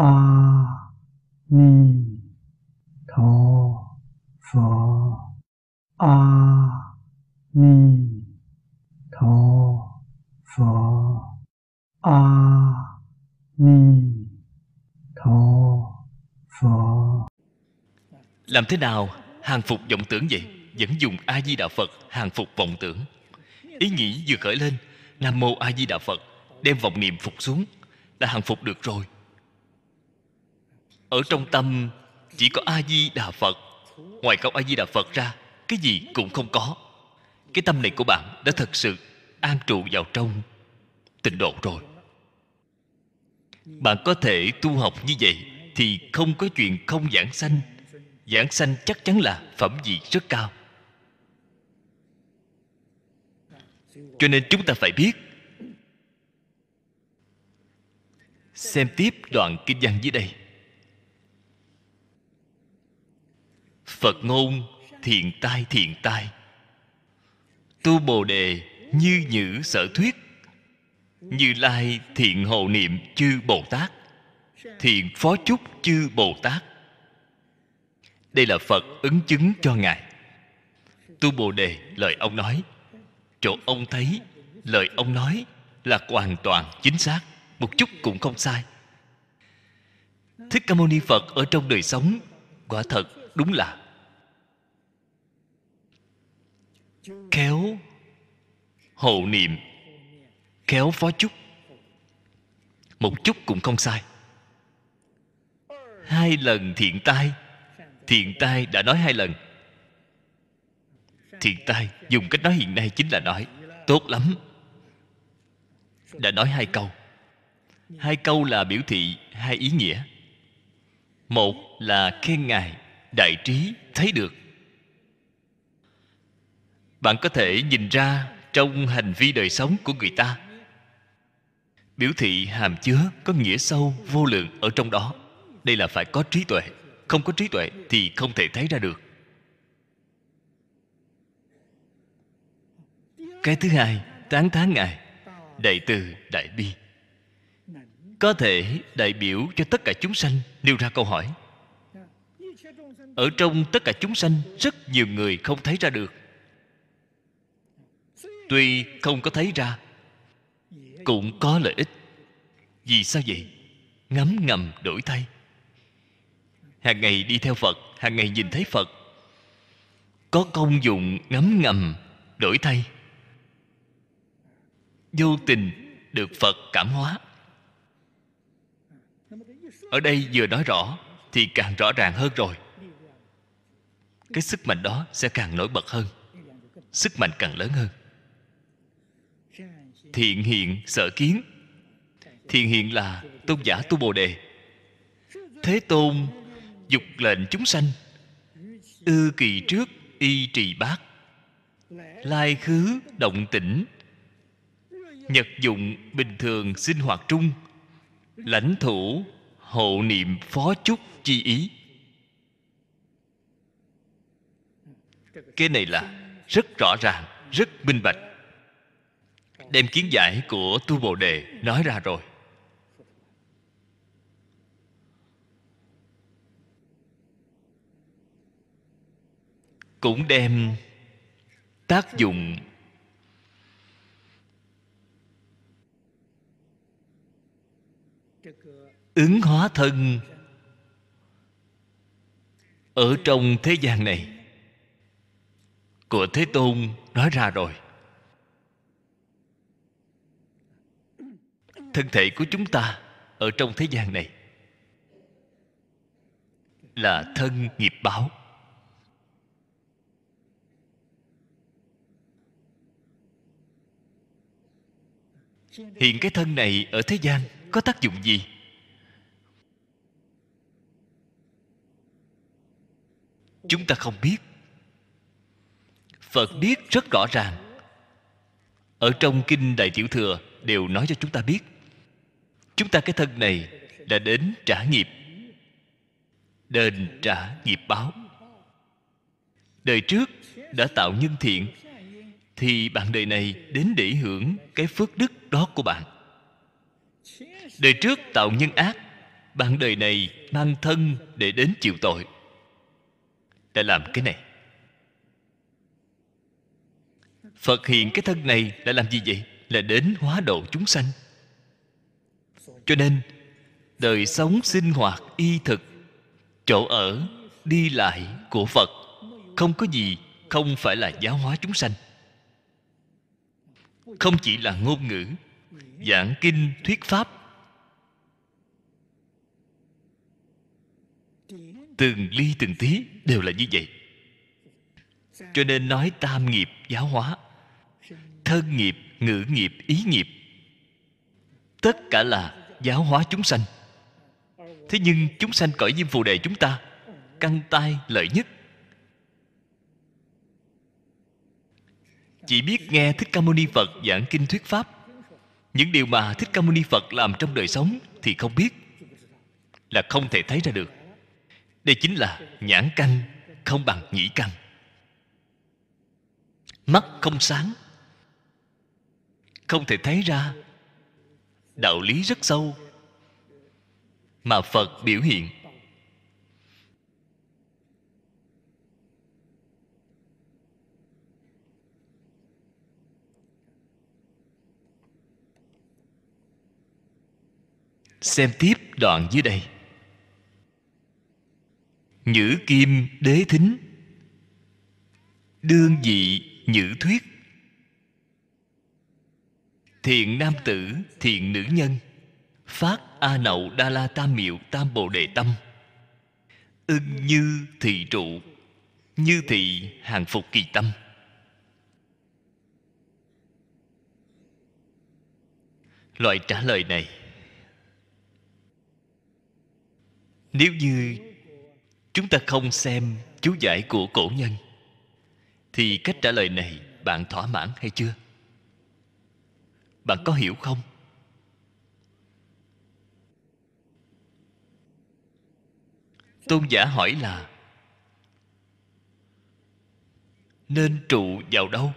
a ni tho pho a ni tho pho a ni tho pho làm thế nào hàng phục vọng tưởng vậy? Vẫn dùng a di đà phật hàng phục vọng tưởng. Ý nghĩ vừa khởi lên, nam mô a di đà phật đem vọng niệm phục xuống, là hàng phục được rồi ở trong tâm, chỉ có a di đà phật. Ngoài câu a di đà phật ra, cái gì cũng không có. Cái tâm này của bạn đã thật sự an trụ vào trong tịnh độ rồi. Bạn có thể tu học như vậy thì không có chuyện không giảng sanh. Giảng sanh chắc chắn là phẩm vị rất cao. Cho nên chúng ta phải biết, xem tiếp đoạn kinh văn dưới đây. Phật ngôn, thiện tai thiện tai. Tu bồ đề như nhữ sở thuyết, như lai thiện hộ niệm chư bồ tát, thiện phó chúc chư bồ tát. Đây là phật ứng chứng cho ngài. Tu bồ đề, lời ông nói. Chỗ ông thấy, lời ông nói là hoàn toàn chính xác, một chút cũng không sai. Thích ca mâu ni phật ở trong đời sống quả thật đúng là khéo hộ niệm khéo phó chúc. Một chút cũng không sai. Hai lần thiện tai thiện tai đã nói hai lần. Thiện tai dùng cách nói hiện nay chính là nói, tốt lắm. Đã nói hai câu. Hai câu là biểu thị hai ý nghĩa. Một là khen ngài, đại trí, thấy được bạn có thể nhìn ra trong hành vi đời sống của người ta. Biểu thị hàm chứa có nghĩa sâu vô lượng ở trong đó. Đây là phải có trí tuệ. Không có trí tuệ thì không thể thấy ra được. Cái thứ hai, tán thán ngài, đại từ đại bi. Có thể đại biểu cho tất cả chúng sanh nêu ra câu hỏi. Ở trong tất cả chúng sanh, rất nhiều người không thấy ra được tuy không có thấy ra, cũng có lợi ích. Vì sao vậy? Ngấm ngầm đổi thay. Hàng ngày đi theo phật, hàng ngày nhìn thấy phật. Có công dụng ngấm ngầm đổi thay. Vô tình được phật cảm hóa. Ở đây vừa nói rõ thì càng rõ ràng hơn rồi. Cái sức mạnh đó sẽ càng nổi bật hơn. Sức mạnh càng lớn hơn thiện hiện sở kiến. Thiện hiện là tôn giả tu bồ đề. Thế tôn dục lệnh chúng sanh. Ư kỳ trước y trì bát. Lai khứ động tĩnh. Nhật dụng bình thường sinh hoạt trung. Lãnh thủ hộ niệm phó chúc chi ý. Cái này là rất rõ ràng, rất minh bạch đem kiến giải của tu bồ đề nói ra rồi. Cũng đem tác dụng ứng hóa thân ở trong thế gian này của thế tôn nói ra rồi. Thân thể của chúng ta ở trong thế gian này là thân nghiệp báo. Hiện cái thân này ở thế gian có tác dụng gì? Chúng ta không biết. Phật biết rất rõ ràng. Ở trong kinh đại tiểu thừa đều nói cho chúng ta biết chúng ta cái thân này là đến trả nghiệp, đền trả nghiệp báo. Đời trước đã tạo nhân thiện, thì bạn đời này đến để hưởng cái phước đức đó của bạn. Đời trước tạo nhân ác, bạn đời này mang thân để đến chịu tội. Đã làm cái này. Phật hiện cái thân này là làm gì vậy? Là đến hóa độ chúng sanh cho nên, đời sống sinh hoạt y thực, chỗ ở, đi lại của phật không có gì không phải là giáo hóa chúng sanh. Không chỉ là ngôn ngữ, giảng kinh, thuyết pháp. Từng ly từng tí đều là như vậy. Cho nên nói tam nghiệp giáo hóa, thân nghiệp, ngữ nghiệp, ý nghiệp, tất cả là giáo hóa chúng sanh. Thế nhưng chúng sanh cõi diêm phù đề chúng ta căng tai lợi nhất. Chỉ biết nghe thích ca mâu ni phật giảng kinh thuyết pháp. Những điều mà thích ca mâu ni phật làm trong đời sống thì không biết là không thể thấy ra được. Đây chính là nhãn canh không bằng nhĩ canh, mắt không sáng không thể thấy ra đạo lý rất sâu mà phật biểu hiện. Xem tiếp đoạn dưới đây. Nhữ kim đế thính. Đương dị nhữ thuyết thiện nam tử, thiện nữ nhân. Phát a nậu đa la tam miệu tam bồ đề tâm. Ưng như thị trụ. Như thị hàng phục kỳ tâm. Loại trả lời này. Nếu như chúng ta không xem chú giải của cổ nhân, thì cách trả lời này bạn thỏa mãn hay chưa? Bạn có hiểu không? Tôn giả hỏi là, nên trụ vào đâu?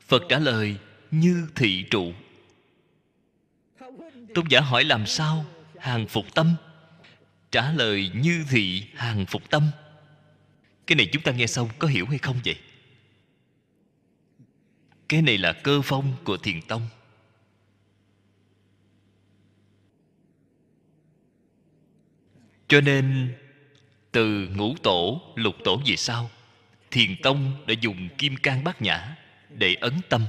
Phật trả lời, như thị trụ. Tôn giả hỏi làm sao? Hàng phục tâm. Trả lời, như thị hàng phục tâm. Cái này chúng ta nghe xong có hiểu hay không vậy? Cái này là cơ phong của thiền tông. Cho nên, từ ngũ tổ, lục tổ về sau, thiền tông đã dùng kim cang bát nhã để ấn tâm.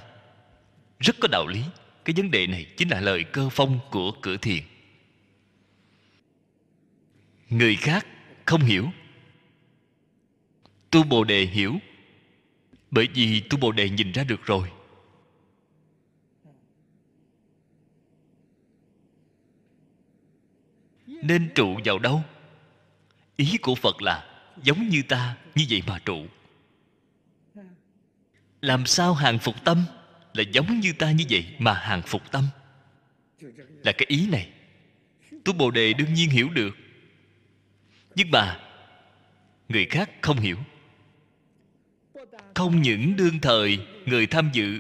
Rất có đạo lý. Cái vấn đề này chính là lời cơ phong của cửa thiền. Người khác không hiểu. Tu bồ đề hiểu bởi vì tu bồ đề nhìn ra được rồi. Nên trụ vào đâu? Ý của phật là giống như ta, như vậy mà trụ. Làm sao hàng phục tâm là giống như ta như vậy mà hàng phục tâm? Là cái ý này. Tu bồ đề đương nhiên hiểu được. Nhưng mà người khác không hiểu không những đương thời, người tham dự.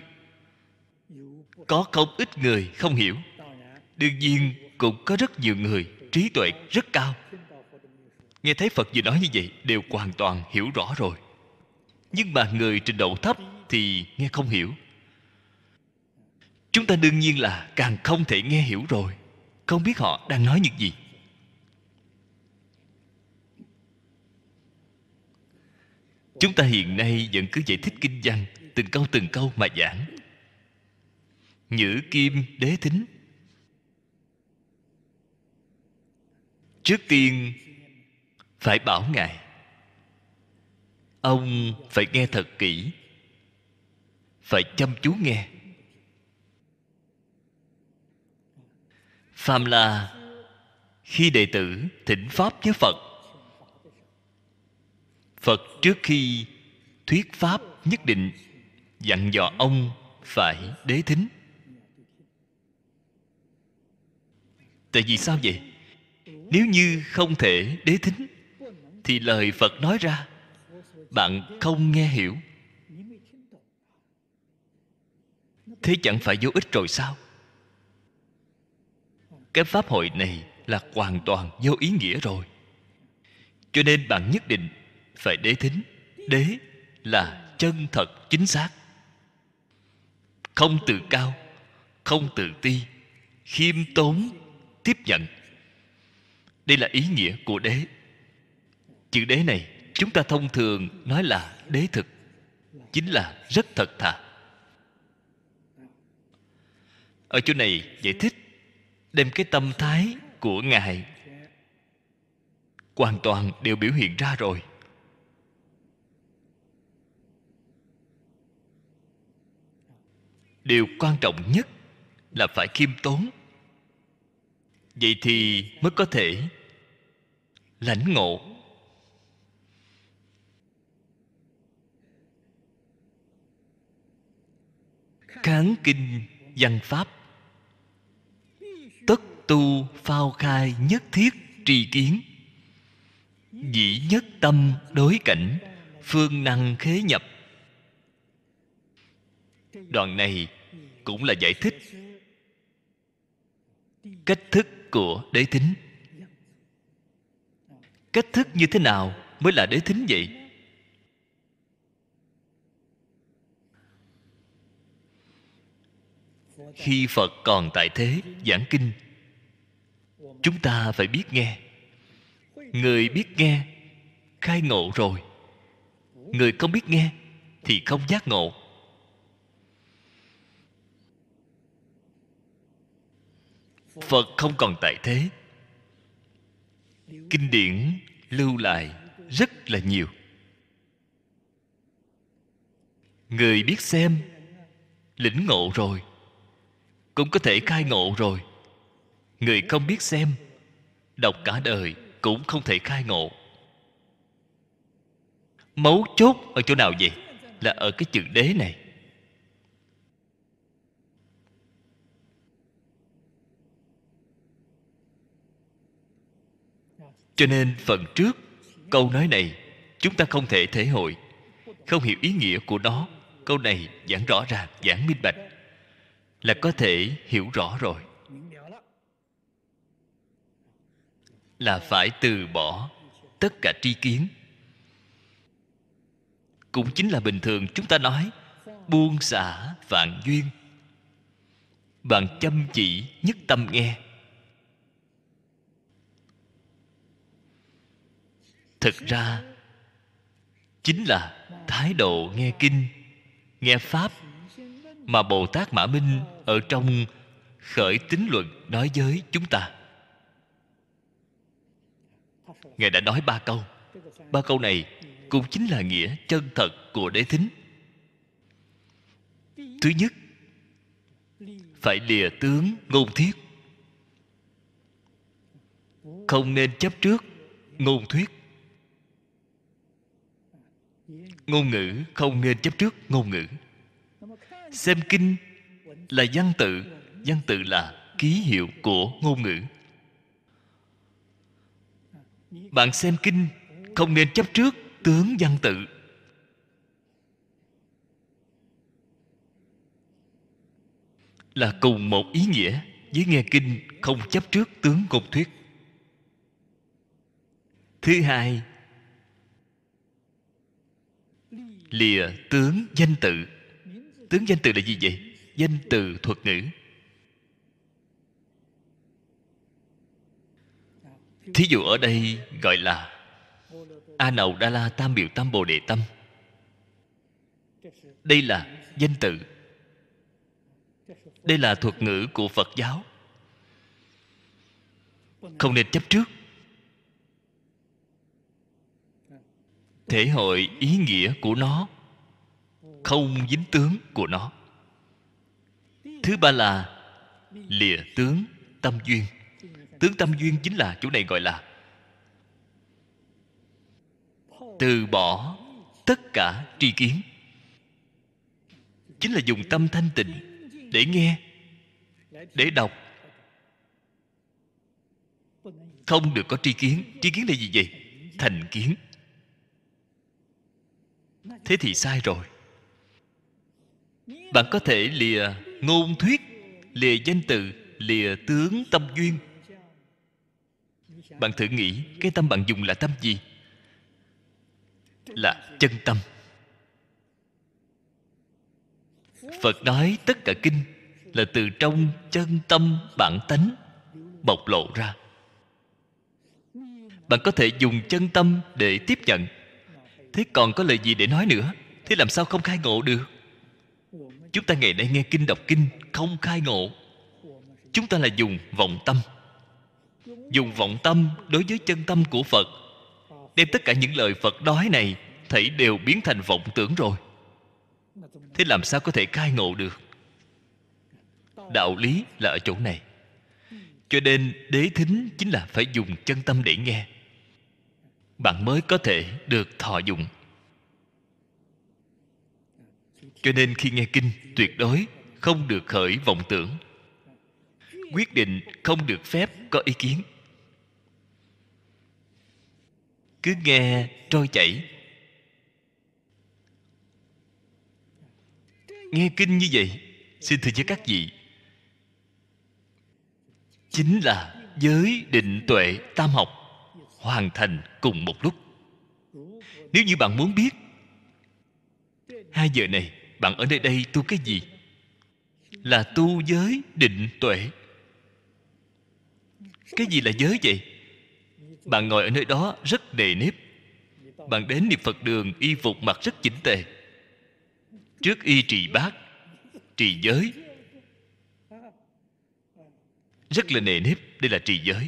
Có không ít người không hiểu. Đương nhiên, cũng có rất nhiều người trí tuệ rất cao. Nghe thấy phật vừa nói như vậy, đều hoàn toàn hiểu rõ rồi. Nhưng mà người trình độ thấp thì nghe không hiểu. Chúng ta đương nhiên là càng không thể nghe hiểu rồi. Không biết họ đang nói những gì. Chúng ta hiện nay vẫn cứ giải thích kinh văn, từng câu từng câu mà giảng. Nhữ kim đế thính. Trước tiên, phải bảo ngài. Ông phải nghe thật kỹ. Phải chăm chú nghe. Phàm là khi đệ tử thỉnh pháp với phật phật trước khi thuyết pháp nhất định dặn dò ông phải đế thính. Tại vì sao vậy? Nếu như không thể đế thính, thì lời phật nói ra, bạn không nghe hiểu. Thế chẳng phải vô ích rồi sao? Cái pháp hội này là hoàn toàn vô ý nghĩa rồi. Cho nên bạn nhất định phải đế thính. Đế là chân thật chính xác. Không tự cao, không tự ti, khiêm tốn, tiếp nhận. Đây là ý nghĩa của đế. Chữ đế này chúng ta thông thường nói là đế thực, chính là rất thật thà. Ở chỗ này giải thích, đem cái tâm thái của ngài hoàn toàn đều biểu hiện ra rồi. Điều quan trọng nhất là phải khiêm tốn. Vậy thì mới có thể lãnh ngộ. Kháng kinh văn pháp. Tất tu phao khai nhất thiết tri kiến. Dĩ nhất tâm đối cảnh, phương năng khế nhập. Đoạn này cũng là giải thích. Cách thức của đế thính. Cách thức như thế nào mới là đế thính vậy? Khi phật còn tại thế, giảng kinh, chúng ta phải biết nghe. Người biết nghe, khai ngộ rồi. Người không biết nghe thì không giác ngộ. Phật không còn tại thế. Kinh điển lưu lại rất là nhiều. Người biết xem, lĩnh ngộ rồi, cũng có thể khai ngộ rồi. Người không biết xem, đọc cả đời cũng không thể khai ngộ. Mấu chốt ở chỗ nào vậy? Là ở cái chữ đế này. Cho nên phần trước, câu nói này chúng ta không thể thể hội. Không hiểu ý nghĩa của nó, câu này giảng rõ ràng, giảng minh bạch là có thể hiểu rõ rồi. Là phải từ bỏ tất cả tri kiến. Cũng chính là bình thường chúng ta nói, buông xả vạn duyên. Bạn chăm chỉ nhất tâm nghe. Thực ra, chính là thái độ nghe kinh, nghe pháp mà bồ tát mã minh ở trong khởi tín luận nói với chúng ta. Ngài đã nói ba câu. Ba câu này cũng chính là nghĩa chân thật của đế thính. Thứ nhất, phải lìa tướng ngôn thiết không nên chấp trước ngôn thuyết ngôn ngữ không nên chấp trước ngôn ngữ. Xem kinh là văn tự văn tự là ký hiệu của ngôn ngữ. Bạn xem kinh không nên chấp trước tướng văn tự. Là cùng một ý nghĩa với nghe kinh không chấp trước tướng ngôn thuyết. Thứ hai lìa tướng danh tự. Tướng danh từ là gì vậy? Danh từ thuật ngữ. Thí dụ ở đây gọi là a nậu đa la tam biểu tam bồ đề tâm. Đây là danh tự đây là thuật ngữ của phật giáo. Không nên chấp trước. Thể hội ý nghĩa của nó, không dính tướng của nó. Thứ ba là lìa tướng tâm duyên. Tướng tâm duyên chính là chỗ này gọi là từ bỏ tất cả tri kiến. Chính là dùng tâm thanh tịnh để nghe, để đọc. Không được có tri kiến. Tri kiến là gì vậy? Thành kiến thế thì sai rồi. Bạn có thể lìa ngôn thuyết, lìa danh từ, lìa tướng tâm duyên. Bạn thử nghĩ, cái tâm bạn dùng là tâm gì? Là chân tâm. Phật nói tất cả kinh là từ trong chân tâm bản tánh, bộc lộ ra. Bạn có thể dùng chân tâm để tiếp nhận thế còn có lời gì để nói nữa? Thế làm sao không khai ngộ được? Chúng ta ngày nay nghe kinh đọc kinh, không khai ngộ. Chúng ta là dùng vọng tâm. Dùng vọng tâm đối với chân tâm của phật. Đem tất cả những lời phật nói này, thảy đều biến thành vọng tưởng rồi. Thế làm sao có thể khai ngộ được? Đạo lý là ở chỗ này. Cho nên đế thính chính là phải dùng chân tâm để nghe bạn mới có thể được thọ dụng. Cho nên khi nghe kinh, tuyệt đối không được khởi vọng tưởng. Quyết định không được phép có ý kiến. Cứ nghe trôi chảy. Nghe kinh như vậy, xin thưa với các vị, chính là giới định tuệ tam học hoàn thành cùng một lúc. Nếu như bạn muốn biết, hai giờ này bạn ở nơi đây tu cái gì? Là tu giới định tuệ. Cái gì là giới vậy? Bạn ngồi ở nơi đó rất đề nếp. Bạn đến niệm phật đường, y phục mặc rất chỉnh tề. Trước y trì bát, trì giới. Rất là nề nếp, đây là trì giới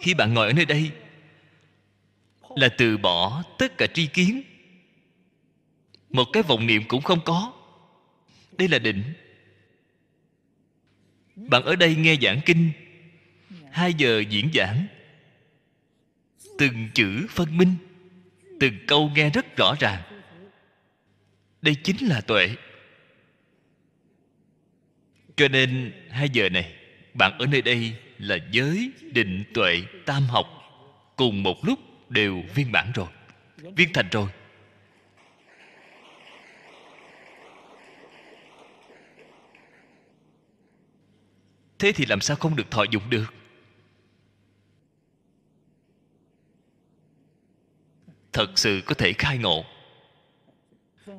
khi bạn ngồi ở nơi đây, là từ bỏ tất cả tri kiến. Một cái vọng niệm cũng không có. Đây là định. Bạn ở đây nghe giảng kinh, hai giờ diễn giảng. Từng chữ phân minh, từng câu nghe rất rõ ràng. Đây chính là tuệ. Cho nên hai giờ này, bạn ở nơi đây là giới định tuệ tam học. Cùng một lúc đều viên mãn rồi, viên thành rồi. Thế thì làm sao không được thọ dụng được? Thật sự có thể khai ngộ.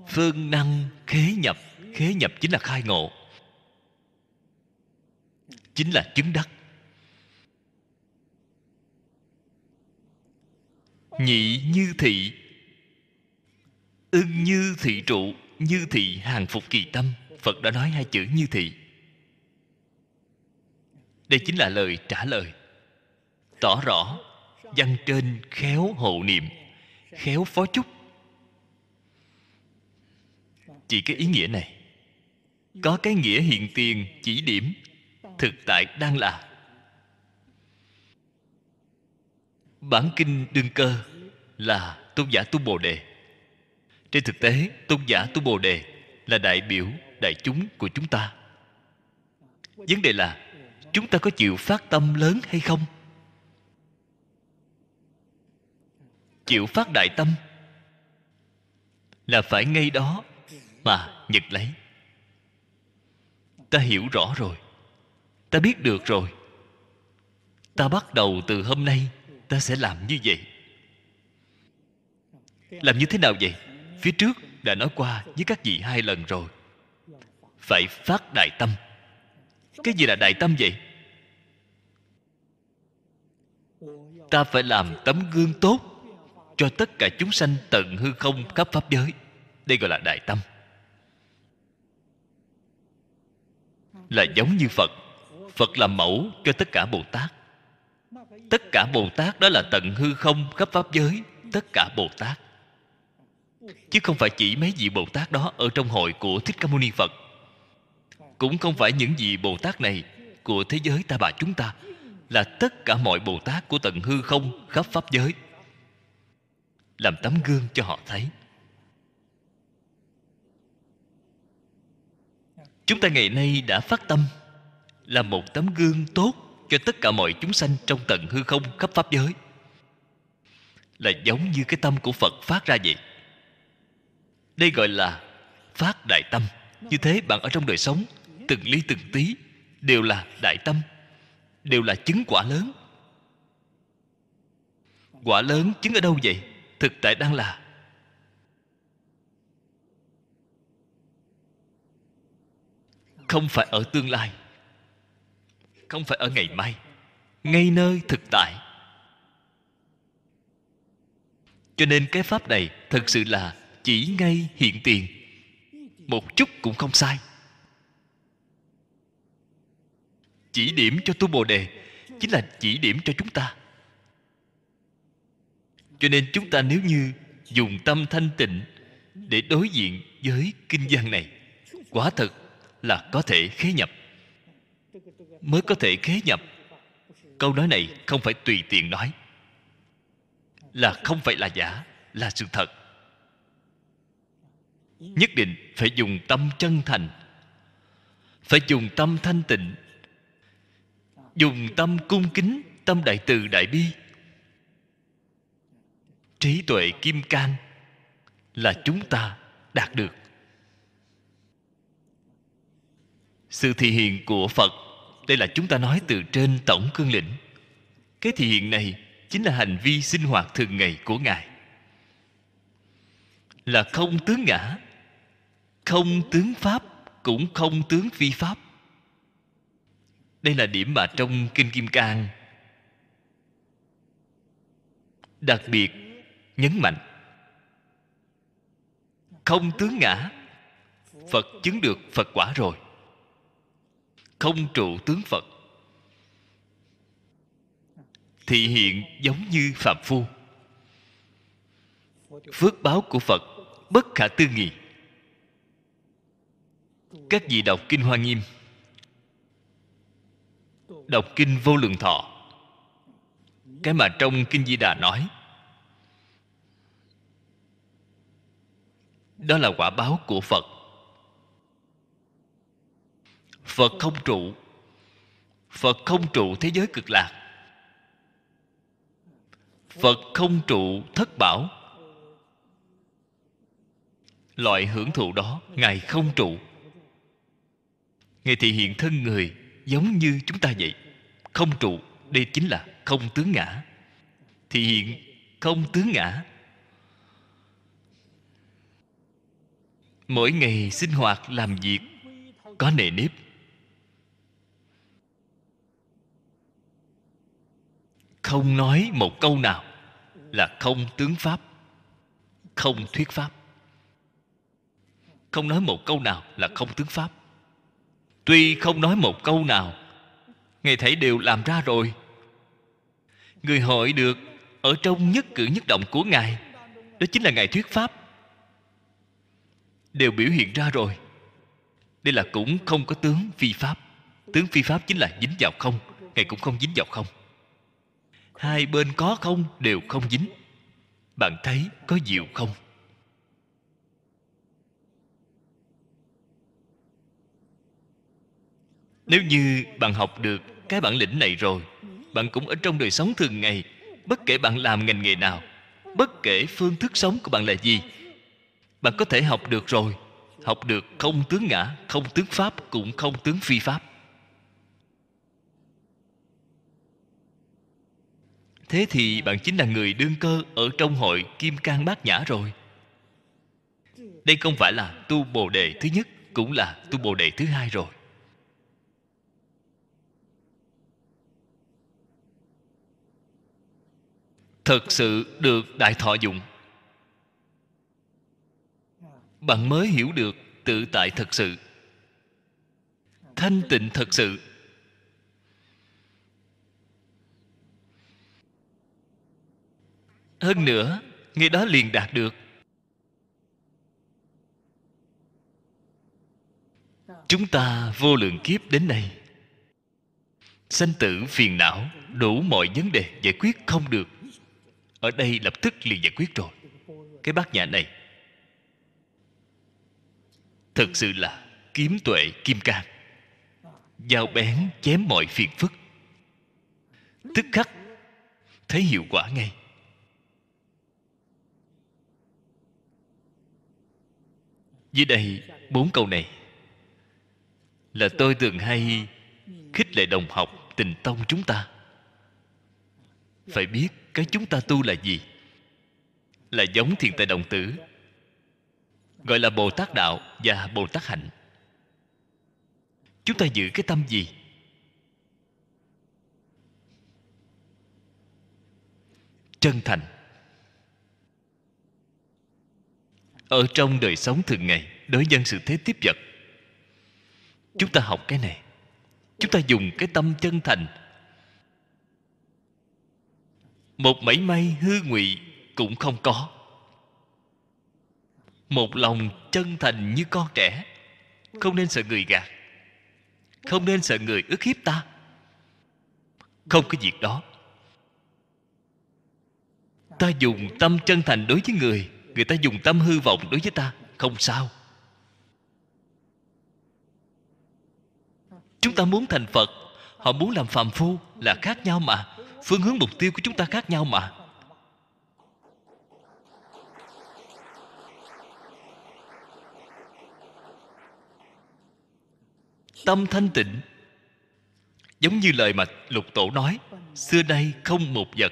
Phương năng khế nhập. Khế nhập chính là khai ngộ. Chính là chứng đắc. Nhị như thị. Ưng như thị trụ, như thị hàng phục kỳ tâm, phật đã nói hai chữ như thị. Đây chính là lời trả lời. Tỏ rõ văn trên khéo hộ niệm, khéo phó chúc. Chỉ cái ý nghĩa này, có cái nghĩa hiện tiền chỉ điểm, thực tại đang là. Bản kinh đương cơ là tôn giả tu bồ đề. Trên thực tế, tôn giả tu bồ đề là đại biểu, đại chúng của chúng ta. Vấn đề là, chúng ta có chịu phát tâm lớn hay không? Chịu phát đại tâm là phải ngay đó mà nhật lấy. Ta hiểu rõ rồi. Ta biết được rồi. Ta bắt đầu từ hôm nay ta sẽ làm như vậy. Làm như thế nào vậy? Phía trước đã nói qua với các vị hai lần rồi. Phải phát đại tâm. Cái gì là đại tâm vậy? Ta phải làm tấm gương tốt cho tất cả chúng sanh tận hư không khắp pháp giới. Đây gọi là đại tâm. Là giống như phật. Phật làm mẫu cho tất cả bồ tát tất cả bồ tát đó là tận hư không khắp pháp giới. Tất cả bồ tát chứ không phải chỉ mấy vị bồ tát đó ở trong hội của thích ca mâu ni phật. Cũng không phải những vị bồ tát này của thế giới ta bà chúng ta, là tất cả mọi bồ tát của tận hư không khắp pháp giới. Làm tấm gương cho họ thấy. Chúng ta ngày nay đã phát tâm là một tấm gương tốt cho tất cả mọi chúng sanh trong tận hư không khắp pháp giới. Là giống như cái tâm của phật phát ra vậy. Đây gọi là phát đại tâm. Như thế bạn ở trong đời sống, từng ly từng tí, đều là đại tâm, đều là chứng quả lớn. Quả lớn chứng ở đâu vậy? Thực tại đang là không phải ở tương lai không phải ở ngày mai, ngay nơi thực tại. Cho nên cái pháp này thật sự là chỉ ngay hiện tiền, một chút cũng không sai. Chỉ điểm cho tu bồ đề chính là chỉ điểm cho chúng ta. Cho nên chúng ta nếu như dùng tâm thanh tịnh để đối diện với kinh văn này, quả thật là có thể khế nhập mới có thể khế nhập. Câu nói này không phải tùy tiện nói. Là không phải là giả, là sự thật. Nhất định phải dùng tâm chân thành. Phải dùng tâm thanh tịnh. Dùng tâm cung kính, tâm đại từ đại bi. Trí tuệ kim cang là chúng ta đạt được. Sự thị hiện của phật đây là chúng ta nói từ trên tổng cương lĩnh. Cái thị hiện này chính là hành vi sinh hoạt thường ngày của ngài. Là không tướng ngã, không tướng pháp, cũng không tướng phi pháp. Đây là điểm mà trong kinh kim cang đặc biệt nhấn mạnh. Không tướng ngã, phật chứng được phật quả rồi không trụ tướng phật. Thị hiện giống như phạm phu. Phước báo của phật bất khả tư nghị. Các vị đọc kinh hoa nghiêm, đọc kinh vô lượng thọ, cái mà trong kinh di đà nói, đó là quả báo của phật phật không trụ. Phật không trụ thế giới cực lạc. Phật không trụ thất bảo. Loại hưởng thụ đó, ngài không trụ. Ngài thị hiện thân người giống như chúng ta vậy. Không trụ, đây chính là không tướng ngã. Thị hiện không tướng ngã. Mỗi ngày sinh hoạt làm việc, có nề nếp. Không nói một câu nào là không tướng pháp, không thuyết pháp. Không nói một câu nào là không tướng pháp. Tuy không nói một câu nào, ngài thấy đều làm ra rồi. Người hỏi được ở trong nhất cử nhất động của ngài, đó chính là ngài thuyết pháp, đều biểu hiện ra rồi. Đây là cũng không có tướng phi pháp. Tướng phi pháp chính là dính vào không, ngài cũng không dính vào không hai bên có không đều không dính. Bạn thấy có diệu không? Nếu như bạn học được cái bản lĩnh này rồi, bạn cũng ở trong đời sống thường ngày. Bất kể bạn làm ngành nghề nào, bất kể phương thức sống của bạn là gì, bạn có thể học được rồi. Học được không tướng ngã, không tướng pháp, cũng không tướng phi pháp. Thế thì bạn chính là người đương cơ ở trong hội kim cang bát nhã rồi. Đây không phải là tu bồ đề thứ nhất, cũng là tu bồ đề thứ hai rồi. Thật sự được đại thọ dụng bạn mới hiểu được tự tại thật sự. Thanh tịnh thật sự. Hơn nữa ngay đó liền đạt được. Chúng ta vô lượng kiếp đến nay. Sanh tử phiền não, đủ mọi vấn đề giải quyết không được. Ở đây lập tức liền giải quyết rồi. Cái bát nhã này, thật sự là kiếm tuệ kim cang. Dao bén chém mọi phiền phức. Tức khắc, thấy hiệu quả ngay. Dưới đây, bốn câu này. Là tôi thường hay khích lệ đồng học tình tông chúng ta. Phải biết cái chúng ta tu là gì? Là giống thiền tài đồng tử, gọi là bồ tát đạo và bồ tát hạnh. Chúng ta giữ cái tâm gì? Chân thành. Ở trong đời sống thường ngày, đối nhân sự thế tiếp vật. Chúng ta học cái này. Chúng ta dùng cái tâm chân thành. Một mảy may hư ngụy cũng không có. Một lòng chân thành như con trẻ, không nên sợ người gạt, không nên sợ người ức hiếp ta. Không có việc đó. Ta dùng tâm chân thành đối với người người ta dùng tâm hư vọng đối với ta, không sao. Chúng ta muốn thành phật, họ muốn làm phàm phu là khác nhau mà. Phương hướng mục tiêu của chúng ta khác nhau mà. Tâm thanh tịnh. Giống như lời mà lục tổ nói, xưa nay không một vật.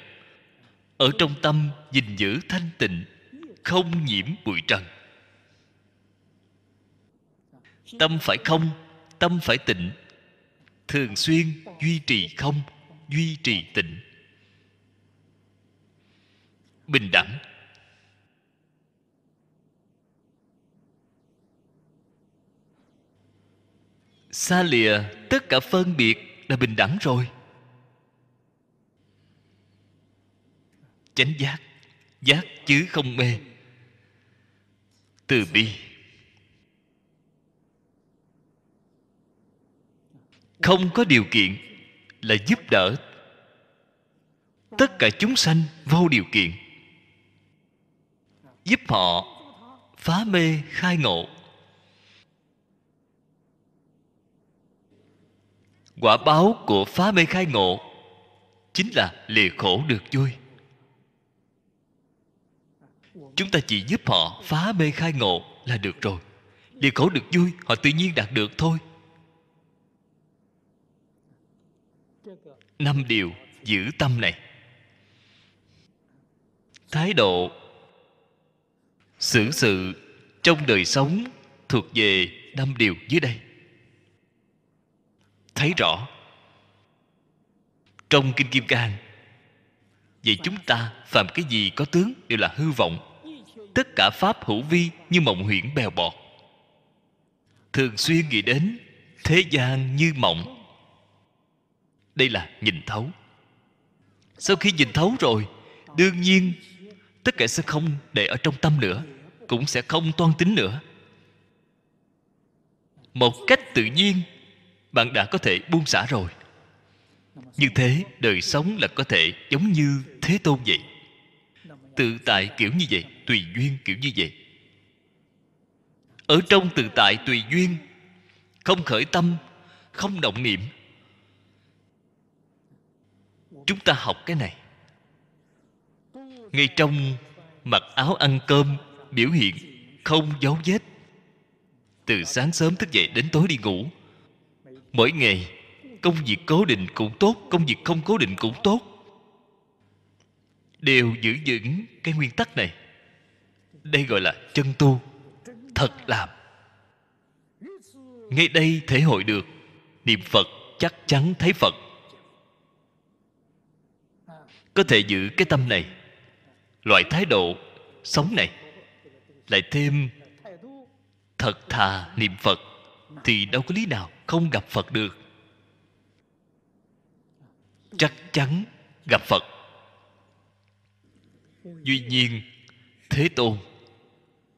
Ở trong tâm gìn giữ thanh tịnh không nhiễm bụi trần. Tâm phải không, tâm phải tịnh. Thường xuyên duy trì không, duy trì tịnh. Bình đẳng. Xa lìa tất cả phân biệt là bình đẳng rồi. Chánh giác giác chứ không mê từ bi. Không có điều kiện là giúp đỡ. Tất cả chúng sanh vô điều kiện. Giúp họ phá mê khai ngộ. Quả báo của phá mê khai ngộ chính là lìa khổ được vui chúng ta chỉ giúp họ phá mê khai ngộ là được rồi. Điều khổ được vui, họ tự nhiên đạt được thôi. Năm điều giữ tâm này. Thái độ xử sự trong đời sống thuộc về năm điều dưới đây. Thấy rõ, trong kinh kim cang vậy chúng ta phạm cái gì có tướng đều là hư vọng. Tất cả pháp hữu vi như mộng huyễn bèo bọt. Thường xuyên nghĩ đến thế gian như mộng. Đây là nhìn thấu. Sau khi nhìn thấu rồi, đương nhiên, tất cả sẽ không để ở trong tâm nữa, cũng sẽ không toan tính nữa. Một cách tự nhiên, bạn đã có thể buông xả rồi như thế, đời sống là có thể giống như thế tôn vậy. Tự tại kiểu như vậy, tùy duyên kiểu như vậy. Ở trong tự tại tùy duyên, không khởi tâm, không động niệm, chúng ta học cái này. Ngay trong mặc áo ăn cơm, biểu hiện không dấu vết, từ sáng sớm thức dậy đến tối đi ngủ, mỗi ngày công việc cố định cũng tốt, công việc không cố định cũng tốt. Đều giữ vững cái nguyên tắc này. Đây gọi là chân tu, thật làm. Ngay đây thể hội được, niệm phật chắc chắn thấy phật. Có thể giữ cái tâm này, loại thái độ sống này, lại thêm thật thà niệm phật thì đâu có lý nào không gặp phật được chắc chắn gặp phật. Duy nhiên, thế tôn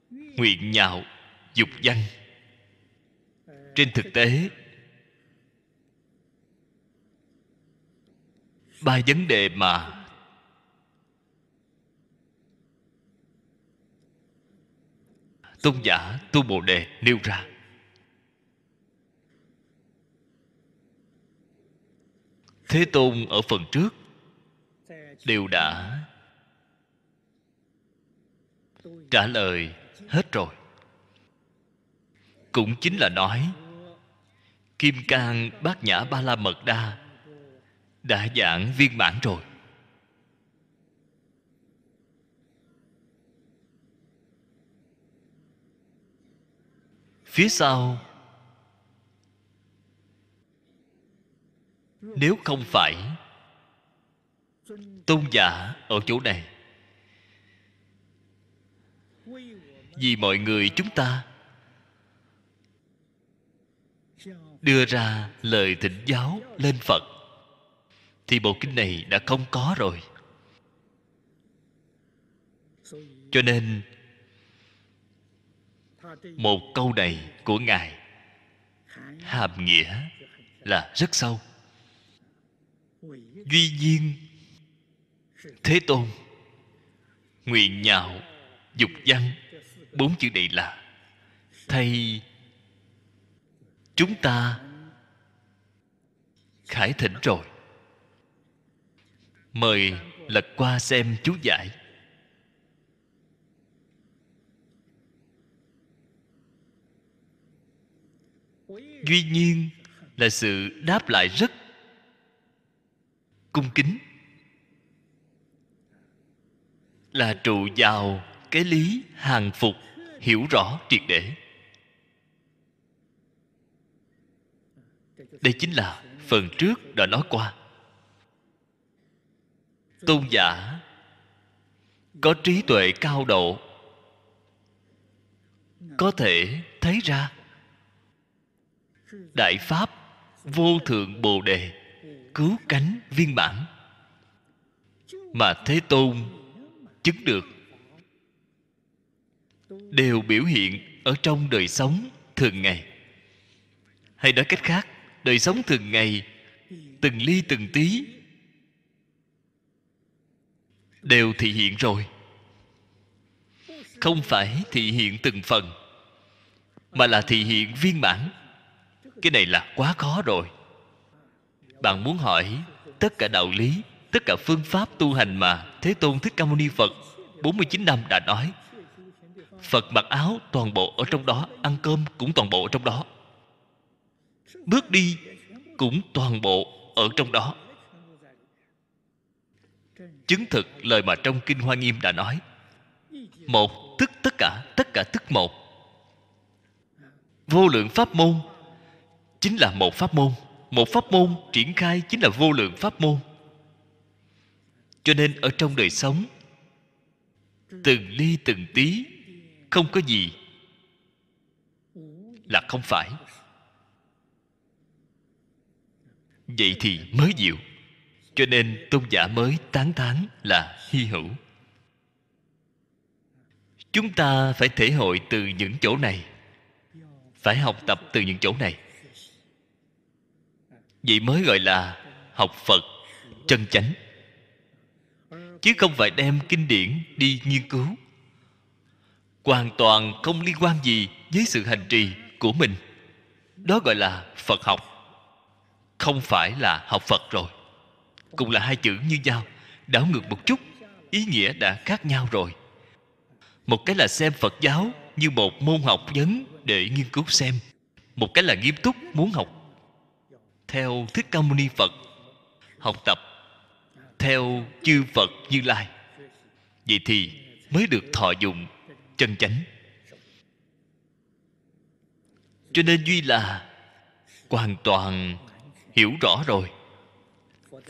nguyện nhạo dục danh. Trên thực tế, ba vấn đề mà tôn giả tu bồ đề nêu ra thế tôn ở phần trước. Đều đã trả lời hết rồi. Cũng chính là nói, kim cang, bát nhã ba la mật đa đã giảng viên mãn rồi. Phía sau nếu không phải tôn giả ở chỗ này, vì mọi người chúng ta đưa ra lời thỉnh giáo lên phật, thì bộ kinh này đã không có rồi. Cho nên, một câu này của ngài hàm nghĩa là rất sâu duy nhiên thế tôn, nguyện nhạo dục văn, bốn chữ này là, thay chúng ta khải thỉnh rồi. Mời lật qua xem chú giải. Duy nhiên là sự đáp lại rất cung kính. Là trụ vào cái lý hàng phục, hiểu rõ triệt để. Đây chính là phần trước đã nói qua. Tôn giả có trí tuệ cao độ, có thể thấy ra đại pháp vô thượng bồ đề cứu cánh viên mãn. Mà thế tôn chứng được, đều biểu hiện ở trong đời sống thường ngày. Hay nói cách khác, đời sống thường ngày, từng ly từng tí, đều thị hiện rồi. Không phải thị hiện từng phần, mà là thị hiện viên mãn. Cái này là quá khó rồi bạn muốn hỏi, tất cả đạo lý, tất cả phương pháp tu hành mà thế tôn thích ca mâu ni phật 49 năm đã nói, Phật mặc áo toàn bộ ở trong đó, Ăn cơm cũng toàn bộ ở trong đó. Bước đi cũng toàn bộ ở trong đó. Chứng thực lời mà trong Kinh Hoa Nghiêm đã nói, Một tức tất cả Tất cả tức một. Vô lượng pháp môn Chính là một pháp môn. Một pháp môn triển khai chính là vô lượng pháp môn. Cho nên ở trong đời sống, Từng ly từng tí, Không có gì Là không phải. Vậy thì mới diệu, cho nên tôn giả mới tán thán là hy hữu. Chúng ta phải thể hội từ những chỗ này, phải học tập từ những chỗ này vậy mới gọi là học phật chân chánh. Chứ không phải đem kinh điển đi nghiên cứu. Hoàn toàn không liên quan gì với sự hành trì của mình. Đó gọi là phật học. Không phải là học phật rồi. Cũng là hai chữ như nhau, đảo ngược một chút, ý nghĩa đã khác nhau rồi. Một cái là xem phật giáo như một môn học vấn để nghiên cứu xem. Một cái là nghiêm túc muốn học theo thích ca mâu ni phật, học tập theo chư phật như lai. Vậy thì mới được thọ dụng chân chánh. Cho nên duy là hoàn toàn hiểu rõ rồi.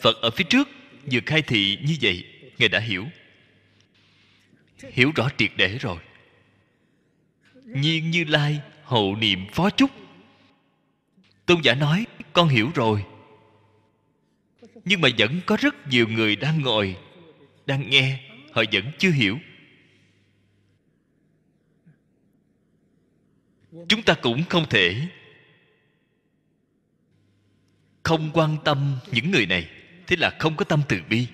Phật ở phía trước vừa khai thị như vậy, ngài đã hiểu. Hiểu rõ triệt để rồi. Nhiên như lai hậu niệm phó chúc tôn giả nói, con hiểu rồi. Nhưng mà vẫn có rất nhiều người đang ngồi, đang nghe, họ vẫn chưa hiểu. Chúng ta cũng không thể không quan tâm những người này, thế là không có tâm từ bi.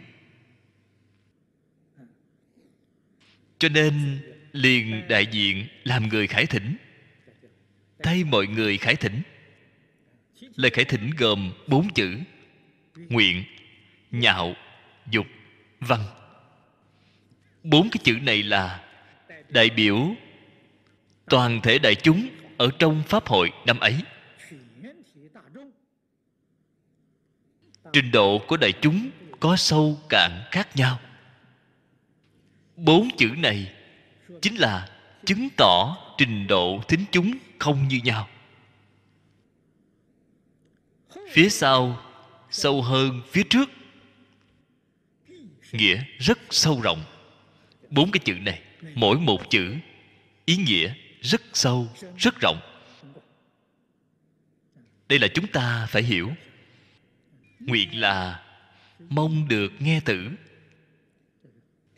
Cho nên liền đại diện làm người khải thỉnh, thay mọi người khải thỉnh lời khải thỉnh gồm bốn chữ. Nguyện, nhạo, dục, văn. Bốn cái chữ này là đại biểu toàn thể đại chúng ở trong pháp hội năm ấy. Trình độ của đại chúng có sâu cạn khác nhau. Bốn chữ này chính là chứng tỏ trình độ thính chúng không như nhau phía sau, sâu hơn phía trước. Nghĩa rất sâu rộng. Bốn cái chữ này, mỗi một chữ, ý nghĩa rất sâu, rất rộng. Đây là chúng ta phải hiểu. Nguyện là, mong được nghe tử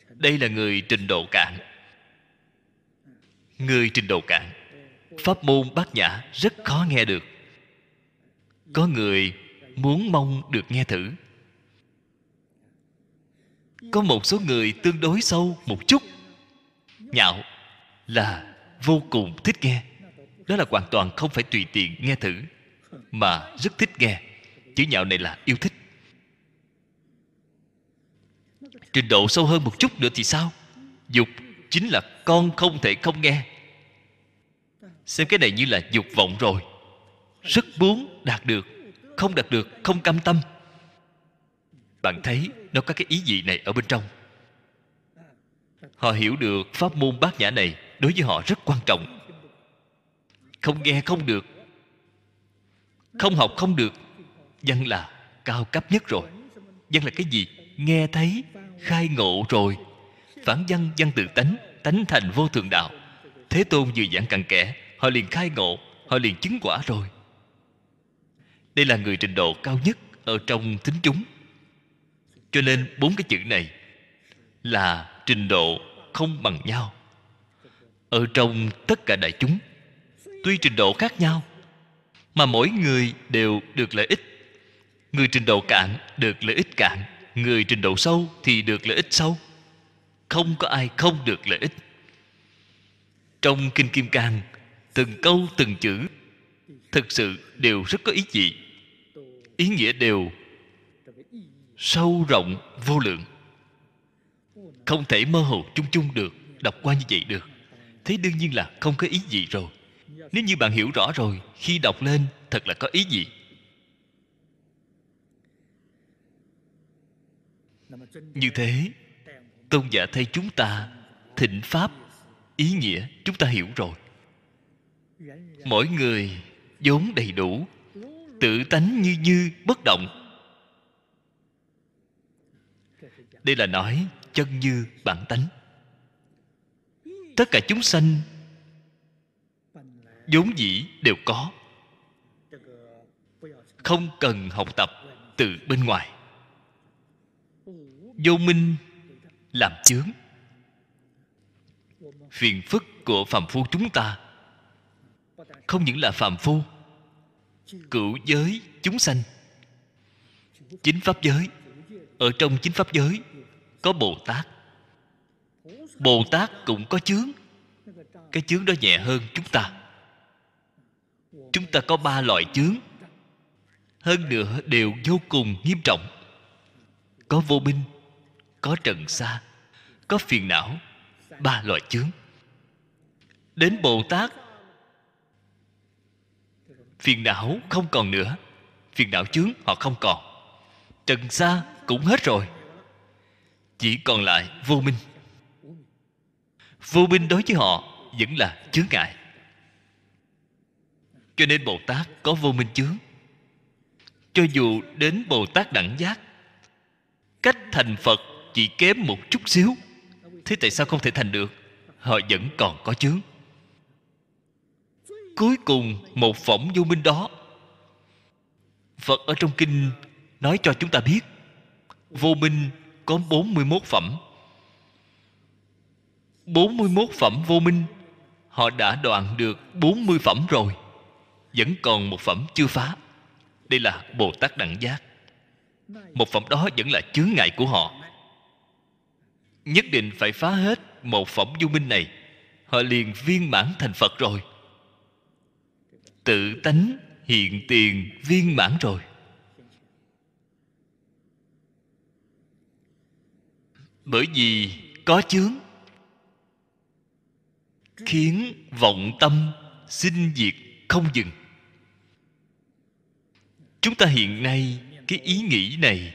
đây là người trình độ cạn. Người trình độ cạn. Pháp môn bát nhã rất khó nghe được có người muốn mong được nghe thử. Có một số người tương đối sâu một chút. Nhạo là vô cùng thích nghe. Đó là hoàn toàn không phải tùy tiện nghe thử, mà rất thích nghe. Chữ nhạo này là yêu thích. Trình độ sâu hơn một chút nữa thì sao? Dục chính là con không thể không nghe. Xem cái này như là dục vọng rồi rất muốn đạt được, không đạt được, không cam tâm. Bạn thấy nó có cái ý gì này ở bên trong. Họ hiểu được pháp môn bát nhã này đối với họ rất quan trọng. Không nghe không được, không học không được, văn là cao cấp nhất rồi. Văn là cái gì? Nghe thấy, khai ngộ rồi. Phản văn văn tự tánh tánh thành vô thượng đạo. Thế tôn vừa giảng cặn kẽ họ liền khai ngộ, họ liền chứng quả rồi đây là người trình độ cao nhất ở trong tính chúng. Cho nên bốn cái chữ này là trình độ không bằng nhau. Ở trong tất cả đại chúng, tuy trình độ khác nhau, mà mỗi người đều được lợi ích. Người trình độ cạn được lợi ích cạn, người trình độ sâu thì được lợi ích sâu. Không có ai không được lợi ích. Trong kinh kim cang, từng câu từng chữ thực sự đều rất có ý vị ý nghĩa đều sâu rộng, vô lượng. Không thể mơ hồ chung chung được, đọc qua như vậy được. Thế đương nhiên là không có ý gì rồi. Nếu như bạn hiểu rõ rồi, khi đọc lên, thật là có ý gì? Như thế, tôn giả thay chúng ta thịnh pháp, ý nghĩa, chúng ta hiểu rồi. Mỗi người vốn đầy đủ tự tánh như như bất động. Đây là nói chân như bản tánh. Tất cả chúng sanh vốn dĩ đều có. Không cần học tập từ bên ngoài. Vô minh làm chướng. Phiền phức của phàm phu chúng ta không những là phàm phu cửu giới chúng sanh. Chính pháp giới. Ở trong chính pháp giới, có bồ tát. Bồ tát cũng có chướng. Cái chướng đó nhẹ hơn chúng ta. Chúng ta có ba loại chướng. Hơn nữa đều vô cùng nghiêm trọng. Có vô minh, có trần xa, có phiền não. Ba loại chướng. Đến bồ tát phiền não không còn nữa. Phiền não chướng, họ không còn. Trần xa cũng hết rồi. Chỉ còn lại vô minh. Vô minh đối với họ vẫn là chướng ngại. Cho nên bồ tát có vô minh chướng. Cho dù đến bồ tát đẳng giác, cách thành phật chỉ kém một chút xíu. Thế tại sao không thể thành được? Họ vẫn còn có chướng cuối cùng một phẩm vô minh đó. Phật ở trong kinh nói cho chúng ta biết, vô minh có 41 phẩm. 41 phẩm vô minh, Họ đã đoạn được 40 phẩm rồi, Vẫn còn một phẩm chưa phá. Đây là Bồ Tát Đẳng Giác. Một phẩm đó vẫn là chướng ngại của họ. Nhất định phải phá hết một phẩm vô minh này. Họ liền viên mãn thành Phật rồi. Tự tánh hiện tiền viên mãn rồi. Bởi vì có chướng, khiến vọng tâm sinh diệt không dừng. Chúng ta hiện nay cái ý nghĩ này,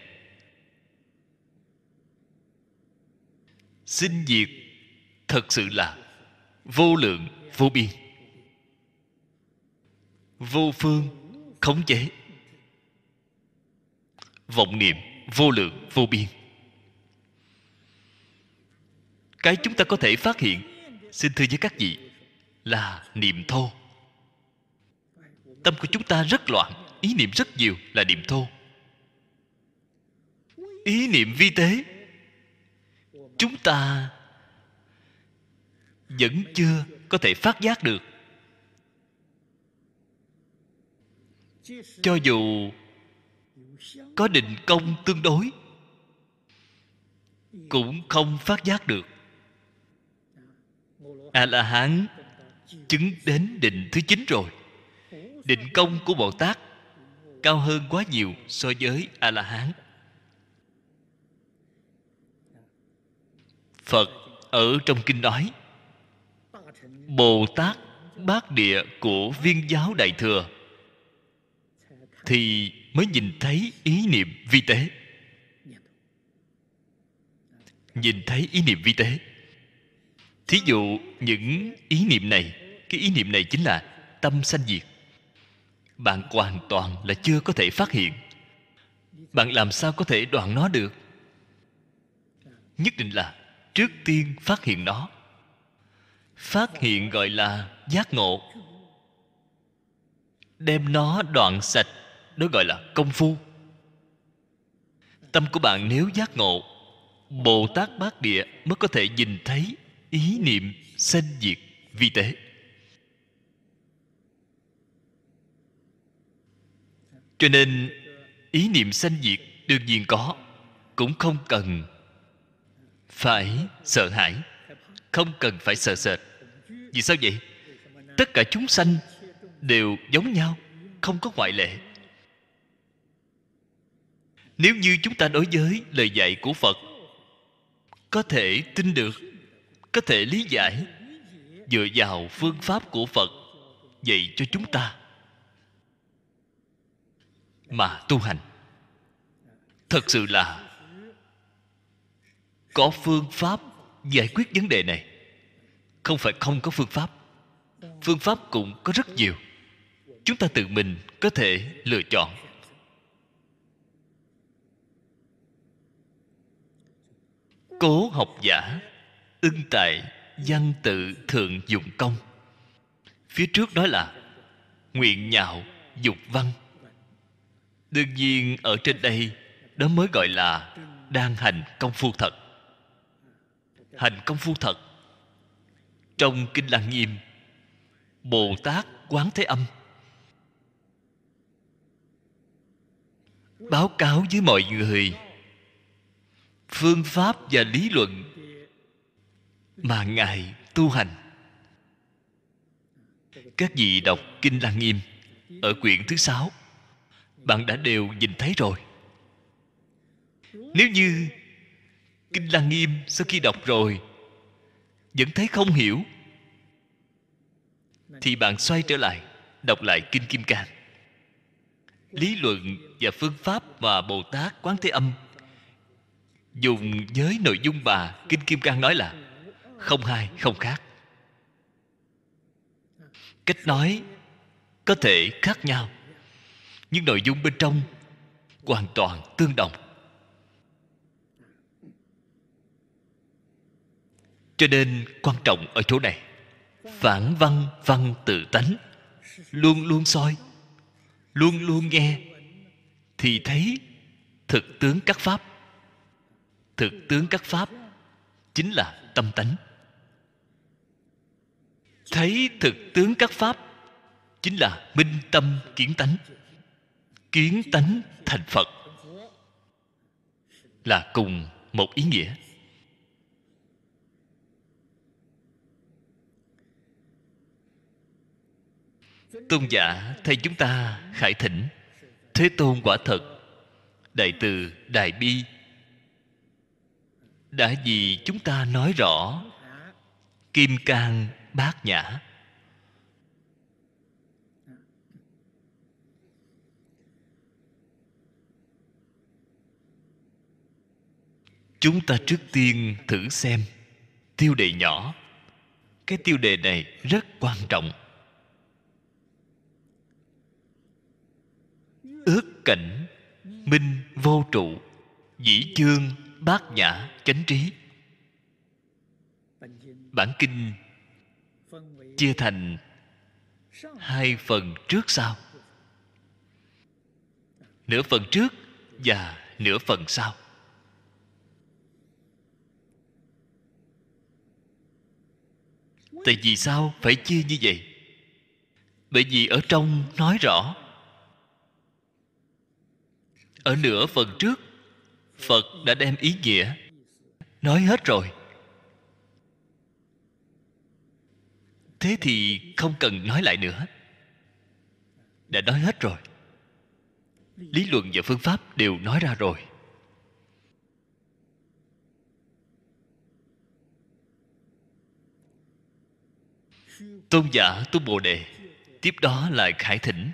sinh diệt thật sự là vô lượng, vô biên vô phương, khống chế. Vọng niệm vô lượng, vô biên. Cái chúng ta có thể phát hiện, xin thưa với các vị, là niệm thô. Tâm của chúng ta rất loạn, ý niệm rất nhiều là niệm thô. Ý niệm vi tế, chúng ta vẫn chưa có thể phát giác được. Cho dù có định công tương đối, cũng không phát giác được. A la hán chứng đến định thứ chín rồi. Định công của bồ tát cao hơn quá nhiều so với a la hán phật ở trong kinh nói, bồ tát bát địa của viên giáo đại thừa thì mới nhìn thấy ý niệm vi tế. Nhìn thấy ý niệm vi tế. Thí dụ những ý niệm này, cái ý niệm này chính là tâm sanh diệt. Bạn hoàn toàn là chưa có thể phát hiện. Bạn làm sao có thể đoạn nó được? Nhất định là trước tiên phát hiện nó. Phát hiện gọi là giác ngộ. Đem nó đoạn sạch đó gọi là công phu. Tâm của bạn nếu giác ngộ bồ tát bát địa mới có thể nhìn thấy ý niệm sanh diệt vi tế. Cho nên, ý niệm sanh diệt đương nhiên có, cũng không cần phải sợ hãi, không cần phải sợ sệt. Vì sao vậy? Tất cả chúng sanh đều giống nhau, không có ngoại lệ nếu như chúng ta đối với lời dạy của phật, có thể tin được, có thể lý giải dựa vào phương pháp của phật dạy cho chúng ta mà tu hành. Thật sự là có phương pháp giải quyết vấn đề này. Không phải không có phương pháp. Phương pháp cũng có rất nhiều. Chúng ta tự mình có thể lựa chọn. Cố học giả, ưng tại văn tự thượng dụng công. Phía trước đó là nguyện nhạo dục văn. Đương nhiên ở trên đây, đó mới gọi là đang hành công phu thật. Hành công phu thật. Trong kinh lăng nghiêm, bồ tát quán thế âm báo cáo với mọi người phương pháp và lý luận mà ngài tu hành. Các vị đọc kinh lăng nghiêm ở quyển thứ sáu, bạn đã đều nhìn thấy rồi. Nếu như kinh lăng nghiêm sau khi đọc rồi vẫn thấy không hiểu, thì bạn xoay trở lại đọc lại kinh kim cang. Lý luận và phương pháp mà bồ tát quán thế âm dùng với nội dung bà kinh kim cang nói là không hai, không khác. Cách nói có thể khác nhau, nhưng nội dung bên trong hoàn toàn tương đồng. Cho nên quan trọng ở chỗ này, phản văn văn tự tánh, luôn luôn soi, luôn luôn nghe, thì thấy thực tướng các pháp thực tướng các pháp, chính là tâm tánh. Thấy thực tướng các pháp, chính là minh tâm kiến tánh. Kiến tánh thành phật là cùng một ý nghĩa. Tôn giả thầy chúng ta khải thỉnh, thế tôn quả thật, đại từ đại bi đã vì chúng ta nói rõ kim cang bát nhã? Chúng ta trước tiên thử xem tiêu đề nhỏ. Cái tiêu đề này rất quan trọng. Ước cảnh minh vô trụ, dĩ chương bát nhã chánh trí. Bản kinh chia thành hai phần trước sau. Nửa phần trước và nửa phần sau. Tại vì sao phải chia như vậy? Bởi vì ở trong nói rõ, ở nửa phần trước phật đã đem ý nghĩa. Nói hết rồi. Thế thì không cần nói lại nữa. Đã nói hết rồi. Lý luận và phương pháp đều nói ra rồi. Tôn giả tu bồ đề, tiếp đó lại khải thỉnh.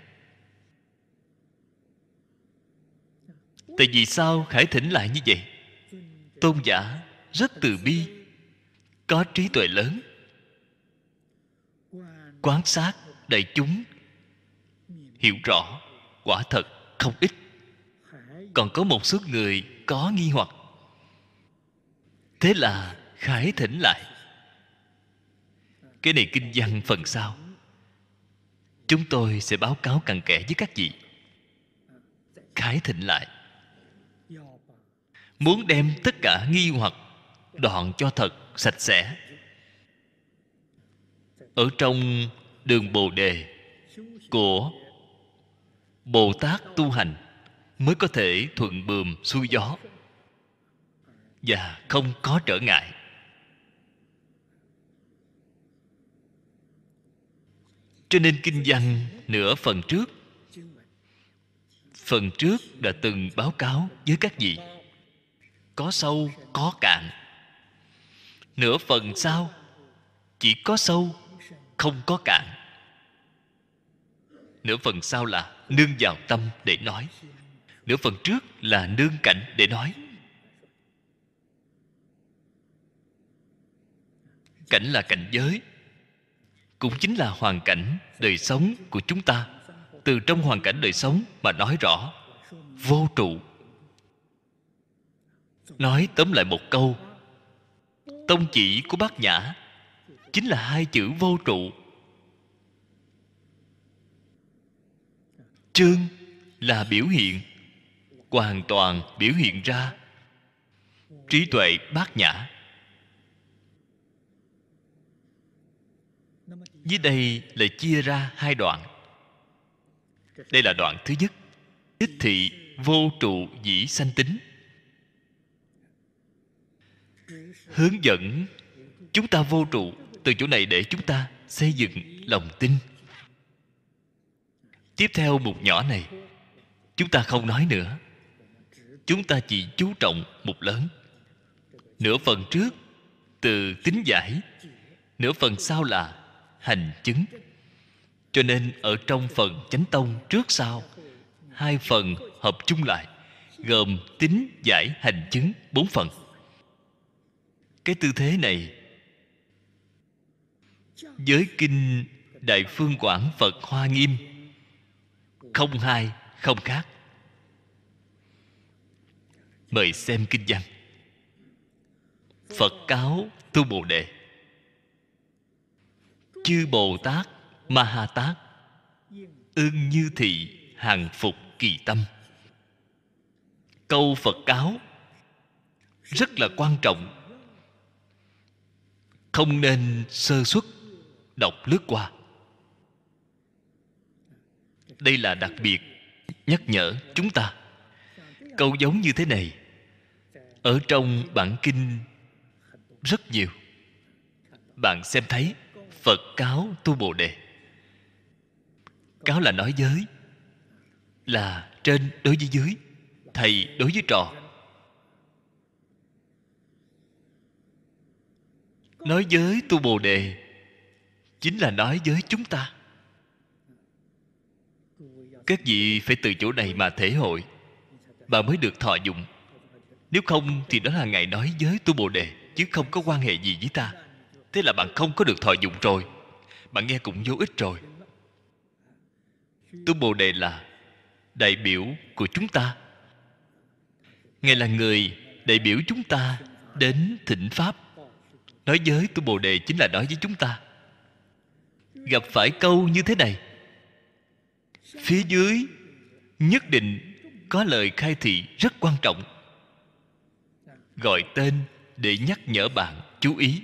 Tại vì sao khải thỉnh lại như vậy? Tôn giả rất từ bi, có trí tuệ lớn. Quan sát đại chúng, hiểu rõ, quả thật không ít. Còn có một số người có nghi hoặc. Thế là khải thỉnh lại. Cái này kinh văn phần sau. Chúng tôi sẽ báo cáo cặn kẽ với các vị. Khải thịnh lại muốn đem tất cả nghi hoặc đoạn cho thật sạch sẽ. Ở trong đường bồ đề của bồ tát tu hành mới có thể thuận bườm xuôi gió và không có trở ngại. Cho nên kinh văn nửa phần trước phần trước đã từng báo cáo với các vị có sâu, có cạn. Nửa phần sau chỉ có sâu, không có cạn. Nửa phần sau là nương vào tâm để nói. Nửa phần trước là nương cảnh để nói. Cảnh là cảnh giới, cũng chính là hoàn cảnh đời sống của chúng ta. Từ trong hoàn cảnh đời sống mà nói rõ vô trụ nói tóm lại một câu. Tông chỉ của bát nhã chính là hai chữ vô trụ. Trương là biểu hiện, hoàn toàn biểu hiện ra. Trí tuệ bát nhã. Dưới đây là chia ra hai đoạn. Đây là đoạn thứ nhất, đích thị vô trụ dĩ sanh tính. Hướng dẫn chúng ta vô trụ từ chỗ này để chúng ta xây dựng lòng tin. Tiếp theo mục nhỏ này, chúng ta không nói nữa. Chúng ta chỉ chú trọng mục lớn. Nửa phần trước từ tính giải, nửa phần sau là hành chứng. Cho nên ở trong phần chánh tông trước sau, hai phần hợp chung lại, gồm tính giải hành chứng bốn phần cái tư thế này. Với kinh đại phương quảng phật hoa nghiêm. Không hai, không khác. Mời xem kinh văn. Phật cáo tu bồ đề. Chư bồ tát ma ha tát. Ưng như thị hàng phục kỳ tâm. Câu phật cáo rất là quan trọng không nên sơ xuất đọc lướt qua. Đây là đặc biệt nhắc nhở chúng ta. Câu giống như thế này, ở trong bản kinh rất nhiều. Bạn xem thấy phật cáo tu bồ đề. Cáo là nói giới, là trên đối với dưới thầy đối với trò. Nói giới tu bồ đề, chính là nói với chúng ta. Các vị phải từ chỗ này mà thể hội, bà mới được thọ dụng. Nếu không thì đó là ngày nói giới tu bồ đề, chứ không có quan hệ gì với ta. Thế là bạn không có được thọ dụng rồi. Bạn nghe cũng vô ích rồi. Tu bồ đề là đại biểu của chúng ta. Ngài là người đại biểu chúng ta đến thỉnh pháp nói với tu bồ đề chính là nói với chúng ta. Gặp phải câu như thế này. Phía dưới nhất định có lời khai thị rất quan trọng. Gọi tên để nhắc nhở bạn chú ý.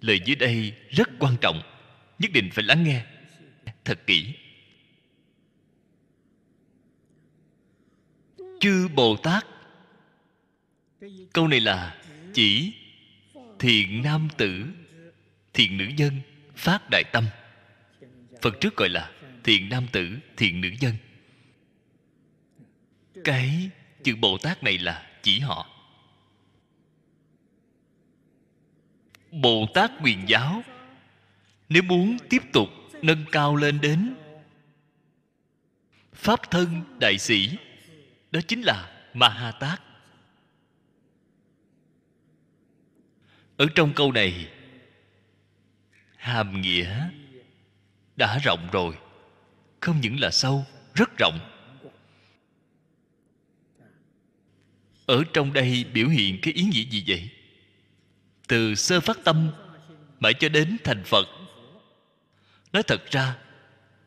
Lời dưới đây rất quan trọng, nhất định phải lắng nghe, thật kỹ. Chư bồ tát, câu này là chỉ thiện nam tử, thiện nữ nhân phát đại tâm. Phật trước gọi là thiện nam tử, thiện nữ nhân cái chữ bồ tát này là chỉ họ. Bồ tát quyền giáo, nếu muốn tiếp tục nâng cao lên đến pháp thân đại sĩ, đó chính là ma ha tát. Ở trong câu này, hàm nghĩa đã rộng rồi, không những là sâu, rất rộng. Ở trong đây biểu hiện cái ý nghĩa gì vậy? Từ sơ phát tâm mãi cho đến thành phật. Nói thật ra,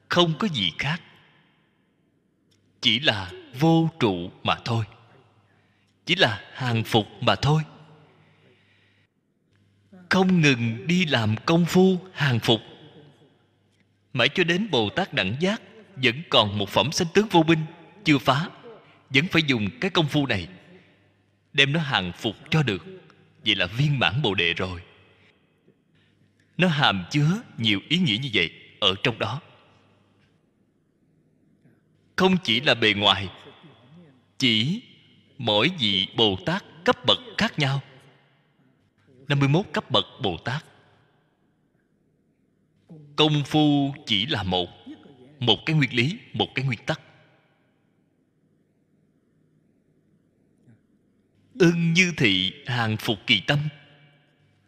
không có gì khác. Chỉ là vô trụ mà thôi. Chỉ là hàng phục mà thôi không ngừng đi làm công phu, hàng phục. Mãi cho đến bồ tát đẳng giác, vẫn còn một phẩm sanh tướng vô binh, chưa phá, vẫn phải dùng cái công phu này, đem nó hàng phục cho được. Vậy là viên mãn bồ đề rồi. Nó hàm chứa nhiều ý nghĩa như vậy ở trong đó. Không chỉ là bề ngoài, chỉ mỗi vị bồ tát cấp bậc khác nhau 51 cấp bậc Bồ Tát. Công phu chỉ là một Một cái nguyên lý, một cái nguyên tắc. Ưng như thị hàng phục kỳ tâm.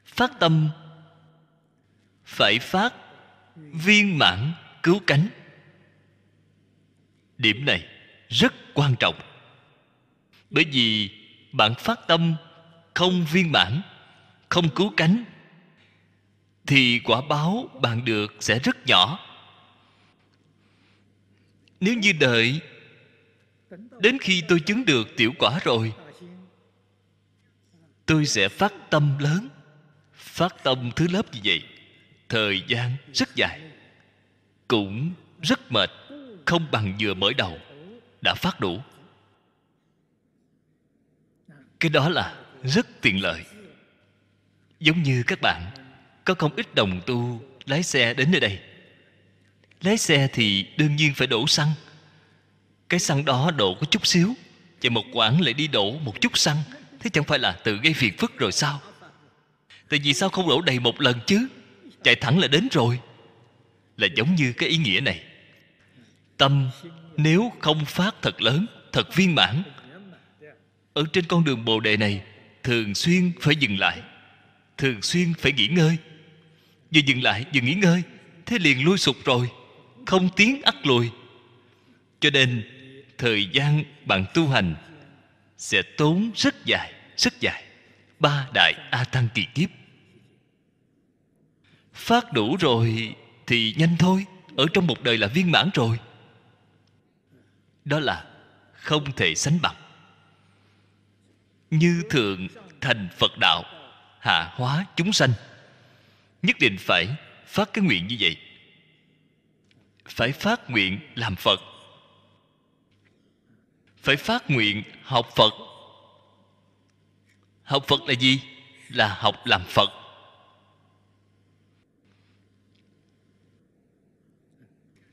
Phát tâm Phải phát Viên mãn cứu cánh. Điểm này rất quan trọng. Bởi vì bạn phát tâm không viên mãn không cứu cánh, thì quả báo bạn được sẽ rất nhỏ. Nếu như đợi, đến khi tôi chứng được tiểu quả rồi, tôi sẽ phát tâm lớn, phát tâm thứ lớp như vậy. Thời gian rất dài, cũng rất mệt, không bằng vừa mới đầu, đã phát đủ. Cái đó là rất tiện lợi giống như các bạn, có không ít đồng tu lái xe đến nơi đây. Lái xe thì đương nhiên phải đổ xăng. Cái xăng đó đổ có chút xíu chạy một quãng lại đi đổ một chút xăng. Thế chẳng phải là tự gây phiền phức rồi sao? Tại vì sao không đổ đầy một lần chứ? Chạy thẳng là đến rồi. Là giống như cái ý nghĩa này. Tâm nếu không phát thật lớn, thật viên mãn, ở trên con đường bồ đề này thường xuyên phải dừng lại thường xuyên phải nghỉ ngơi. Vừa dừng lại, vừa nghỉ ngơi, thế liền lui sụp rồi, không tiến ắt lùi. Cho nên, thời gian bạn tu hành sẽ tốn rất dài rất dài. Ba đại a tăng kỳ kiếp. Phát đủ rồi thì nhanh thôi, ở trong một đời là viên mãn rồi. Đó là không thể sánh bằng. Như thượng thành phật đạo hạ hóa chúng sanh. Nhất định phải phát cái nguyện như vậy. Phải phát nguyện làm phật. Phải phát nguyện học phật. Học phật là gì? Là học làm phật.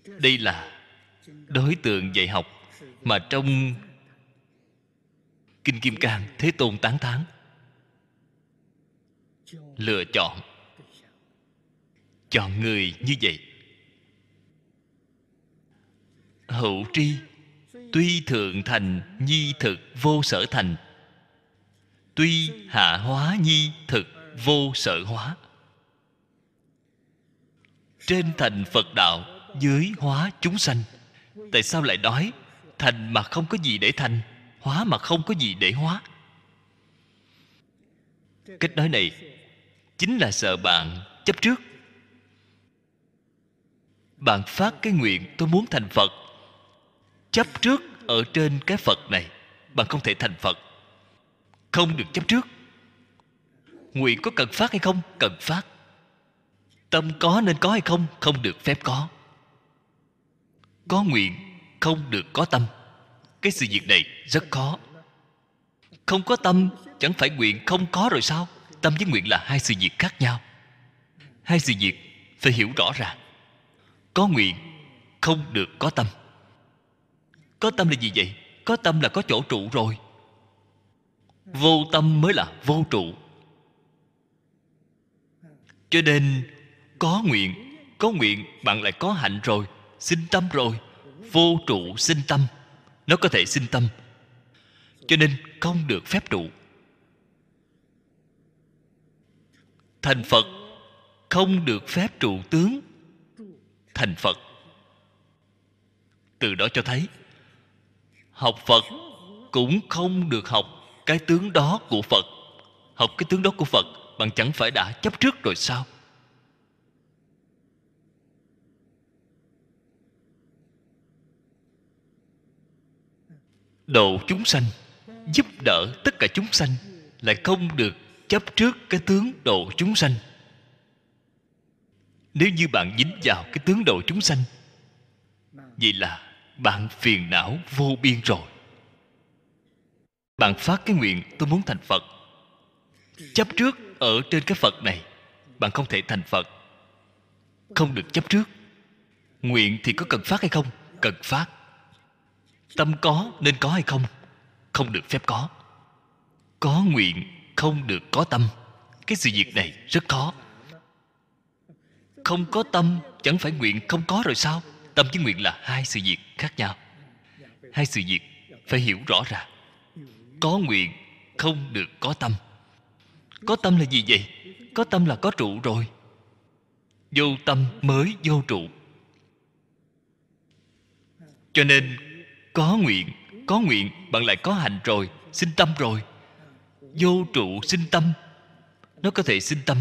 Đây là đối tượng dạy học mà trong kinh kim cang thế tôn tán thán lựa chọn. Chọn người như vậy. Hữu tri, tuy thượng thành, nhi thực, vô sở thành. Tuy hạ hóa, nhi thực, vô sở hóa. Trên thành phật đạo dưới hóa chúng sanh. Tại sao lại nói, thành mà không có gì để thành, hóa mà không có gì để hóa? Cách nói này chính là sợ bạn chấp trước. Bạn phát cái nguyện tôi muốn thành phật. Chấp trước ở trên cái phật này, bạn không thể thành phật. Không được chấp trước. Nguyện có cần phát hay không? Cần phát. Tâm có nên có hay không? Không được phép có. Có nguyện, không được có tâm. Cái sự việc này rất khó. Không có tâm, chẳng phải nguyện không có rồi sao? Tâm với nguyện là hai sự việc khác nhau. Hai sự việc phải hiểu rõ ràng. Có nguyện, không được có tâm. Có tâm là gì vậy? Có tâm là có chỗ trụ rồi. Vô tâm mới là vô trụ. Cho nên, có nguyện có nguyện bạn lại có hạnh rồi, sinh tâm rồi. Vô trụ sinh tâm, nó có thể sinh tâm. Cho nên không được phép trụ. Thành phật không được phép trụ tướng. Thành phật. Từ đó cho thấy, học phật cũng không được học cái tướng đó của phật. Học cái tướng đó của phật bạn chẳng phải đã chấp trước rồi sao? Độ chúng sanh giúp đỡ tất cả chúng sanh lại không được chấp trước cái tướng độ chúng sanh. Nếu như bạn dính vào cái tướng độ chúng sanh, vậy là bạn phiền não vô biên rồi. Bạn phát cái nguyện, tôi muốn thành phật. Chấp trước ở trên cái phật này, bạn không thể thành phật. Không được chấp trước. Nguyện thì có cần phát hay không? Cần phát. Tâm có nên có hay không? Không được phép có. Có nguyện không được có tâm. Cái sự việc này rất khó. Không có tâm, chẳng phải nguyện không có rồi sao? Tâm với nguyện là hai sự việc khác nhau. Hai sự việc phải hiểu rõ ràng có nguyện, không được có tâm. Có tâm là gì vậy? Có tâm là có trụ rồi. Vô tâm mới vô trụ. Cho nên, có nguyện có nguyện, bạn lại có hành rồi, sinh tâm rồi vô trụ sinh tâm. Nó có thể sinh tâm,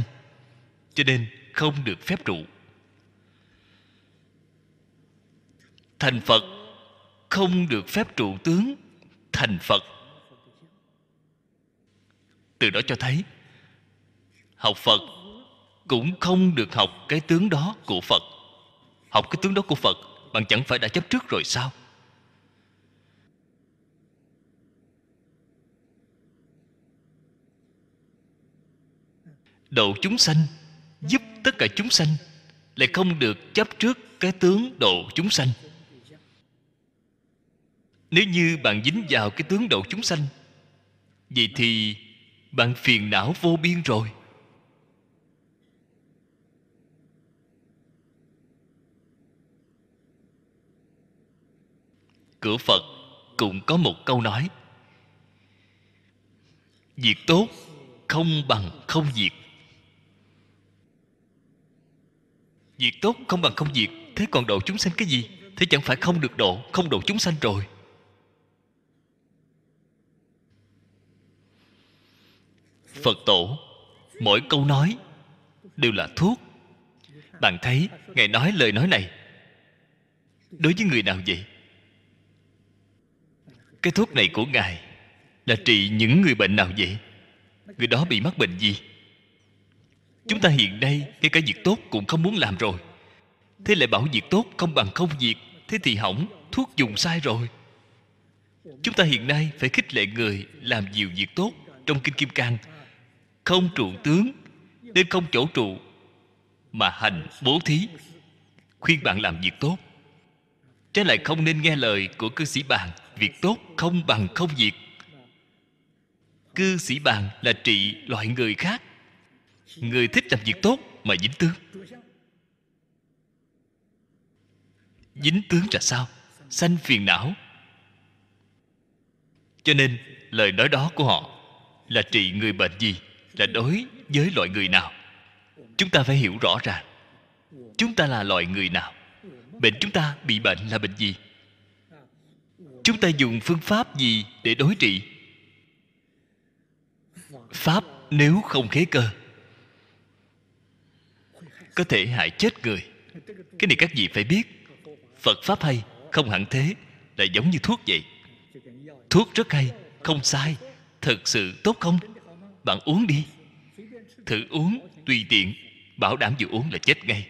cho nên không được phép trụ. Thành phật không được phép trụ tướng thành phật. Từ đó cho thấy, học phật cũng không được học cái tướng đó của phật. Học cái tướng đó của phật, bạn chẳng phải đã chấp trước rồi sao? Độ chúng sanh, giúp tất cả chúng sanh, lại không được chấp trước cái tướng độ chúng sanh. Nếu như bạn dính vào cái tướng độ chúng sanh, vậy thì bạn phiền não vô biên rồi. Cửa phật cũng có một câu nói, việc tốt không bằng không việc. Việc tốt không bằng không việc thế còn độ chúng sanh cái gì? Thế chẳng phải không được độ, không độ chúng sanh rồi. Phật tổ, mỗi câu nói đều là thuốc. Bạn thấy, ngài nói lời nói này. Đối với người nào vậy? Cái thuốc này của ngài là trị những người bệnh nào vậy? Người đó bị mắc bệnh gì? Chúng ta hiện nay ngay cả việc tốt cũng không muốn làm rồi. Thế lại bảo việc tốt không bằng không việc, thế thì hỏng, thuốc dùng sai rồi. Chúng ta hiện nay phải khích lệ người làm nhiều việc tốt trong kinh kim cang. Không trụ tướng, nên không chỗ trụ, mà hành bố thí, khuyên bạn làm việc tốt. Trái lại không nên nghe lời của cư sĩ bàn việc tốt không bằng không việc. Cư sĩ bàn là trị loại người khác người thích làm việc tốt mà dính tướng. Dính tướng là sao? Sanh phiền não. Cho nên, lời nói đó của họ là trị người bệnh gì, là đối với loại người nào? Chúng ta phải hiểu rõ ràng. Chúng ta là loại người nào? Bệnh chúng ta bị bệnh là bệnh gì? Chúng ta dùng phương pháp gì để đối trị? Pháp nếu không khế cơ có thể hại chết người. Cái này các vị phải biết. Phật pháp hay, không hẳn thế, là giống như thuốc vậy. Thuốc rất hay, không sai. Thật sự tốt không? Bạn uống đi. Thử uống, tùy tiện, bảo đảm vừa uống là chết ngay.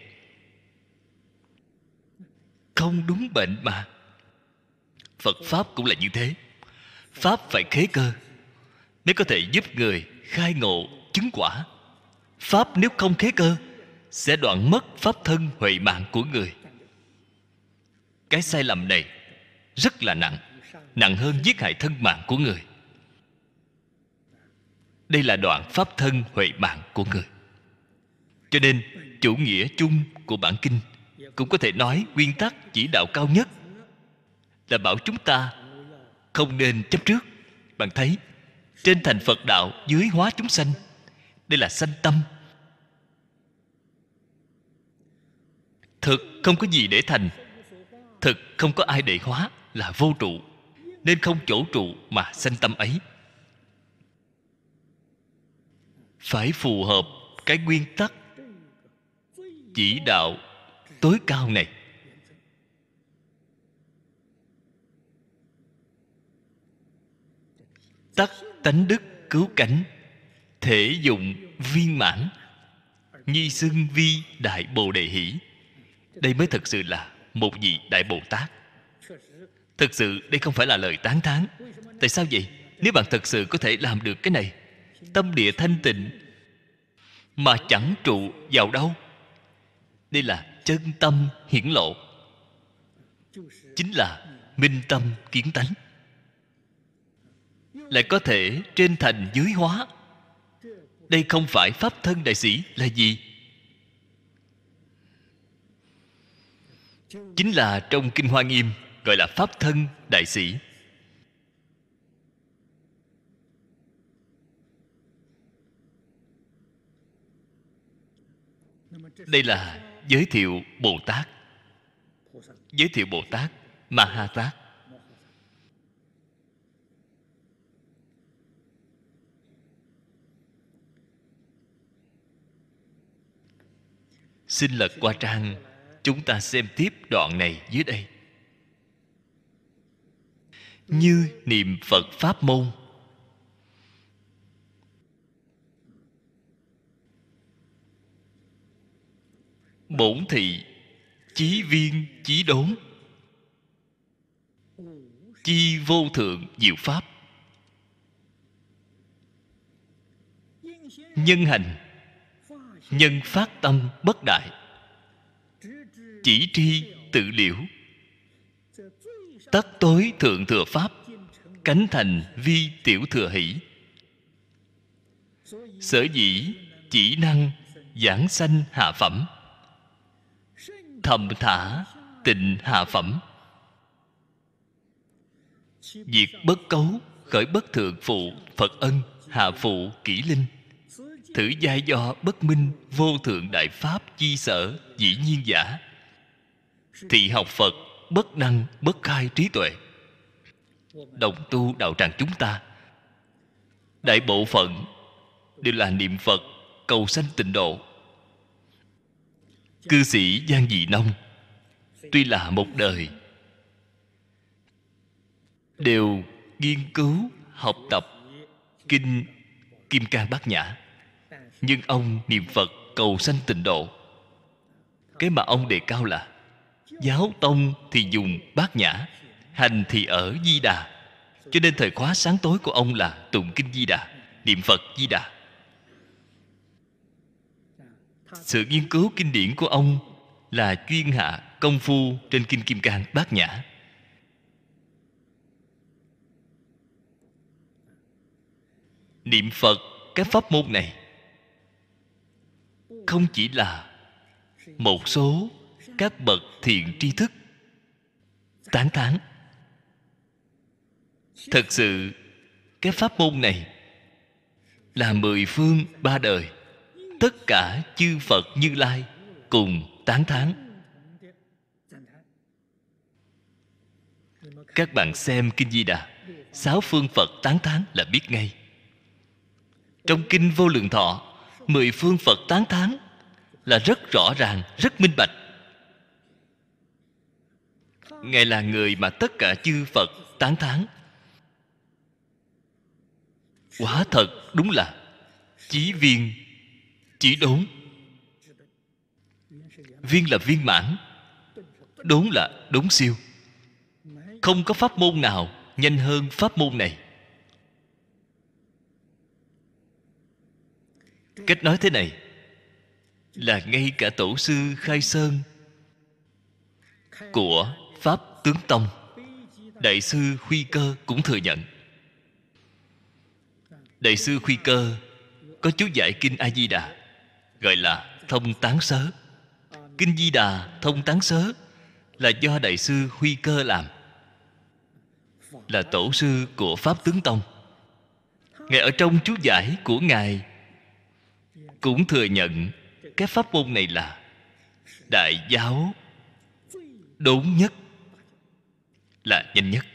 Không đúng bệnh mà. Phật pháp cũng là như thế. Pháp phải khế cơ. Mới có thể giúp người khai ngộ chứng quả, pháp nếu không khế cơ sẽ đoạn mất pháp thân huệ mạng của người. Cái sai lầm này rất là nặng nặng hơn giết hại thân mạng của người. Đây là đoạn pháp thân huệ mạng của người. Cho nên, chủ nghĩa chung của bản kinh cũng có thể nói nguyên tắc chỉ đạo cao nhất là bảo chúng ta không nên chấp trước. Bạn thấy, trên thành phật đạo dưới hóa chúng sanh, đây là sanh tâm. Thực không có gì để thành. Thực không có ai để hóa, là vô trụ. Nên không chỗ trụ mà sanh tâm ấy. Phải phù hợp cái nguyên tắc chỉ đạo tối cao này. Tắc tánh đức cứu cánh, thể dụng viên mãn, nhi xưng vi đại bồ đề hỷ đây mới thật sự là một vị đại bồ tát. Thực sự đây không phải là lời tán thán. Tại sao vậy? Nếu bạn thật sự có thể làm được cái này, tâm địa thanh tịnh mà chẳng trụ vào đâu. Đây là chân tâm hiển lộ. Chính là minh tâm kiến tánh. Lại có thể trên thành dưới hóa. Đây không phải pháp thân đại sĩ là gì? Chính là trong kinh hoa nghiêm, gọi là pháp thân đại sĩ. Đây là giới thiệu bồ tát. Giới thiệu bồ tát ma ha tát xin lật qua trang chúng ta xem tiếp đoạn này dưới đây. Như niệm phật pháp môn. Bổn thị, chí viên, chí đốn. Chi vô thượng, diệu pháp. Nhân hành, nhân phát tâm bất đại chỉ tri tự liễu. Tất tối thượng thừa pháp, cánh thành vi tiểu thừa hỷ. Sở dĩ chỉ năng giảng sanh hạ phẩm, thầm thả tịnh hạ phẩm. Diệt bất cấu, khởi bất thượng phụ, phật ân, hạ phụ kỷ linh. Thử giai do bất minh vô thượng đại pháp chi sở, dĩ nhiên giả thì học phật bất năng, bất khai trí tuệ. Đồng tu đạo tràng chúng ta, đại bộ phận đều là niệm phật cầu sanh tịnh độ. Cư sĩ giang dị nông tuy là một đời, đều nghiên cứu, học tập kinh kim cang bát nhã. Nhưng ông niệm phật cầu sanh tịnh độ. Cái mà ông đề cao là giáo tông thì dùng bát nhã, hành thì ở di đà. Cho nên thời khóa sáng tối của ông là tụng kinh di đà, niệm phật di đà. Sự nghiên cứu kinh điển của ông là chuyên hạ công phu trên kinh kim cang bát nhã. Niệm phật cái pháp môn này không chỉ là một số các bậc thiện tri thức. Tán thán thật sự, cái pháp môn này là mười phương ba đời. Tất cả chư phật như lai cùng tán thán. Các bạn xem kinh di đà, sáu phương phật tán thán là biết ngay. Trong kinh vô lượng thọ, mười phương phật tán thán là rất rõ ràng, rất minh bạch ngài là người mà tất cả chư phật tán thán. Quả thật đúng là chí viên chỉ đốn. Viên là viên mãn, đốn là đốn siêu. Không có pháp môn nào nhanh hơn pháp môn này. Cách nói thế này là ngay cả tổ sư khai sơn của pháp tướng tông. Đại sư huy cơ cũng thừa nhận. Đại sư huy cơ có chú giải kinh a di đà, gọi là thông tán sớ. Kinh di đà, thông tán sớ là do đại sư huy cơ làm, là tổ sư của pháp tướng tông. Ngài ở trong chú giải của ngài cũng thừa nhận cái pháp môn này là đại giáo đốn nhất là nhanh nhất.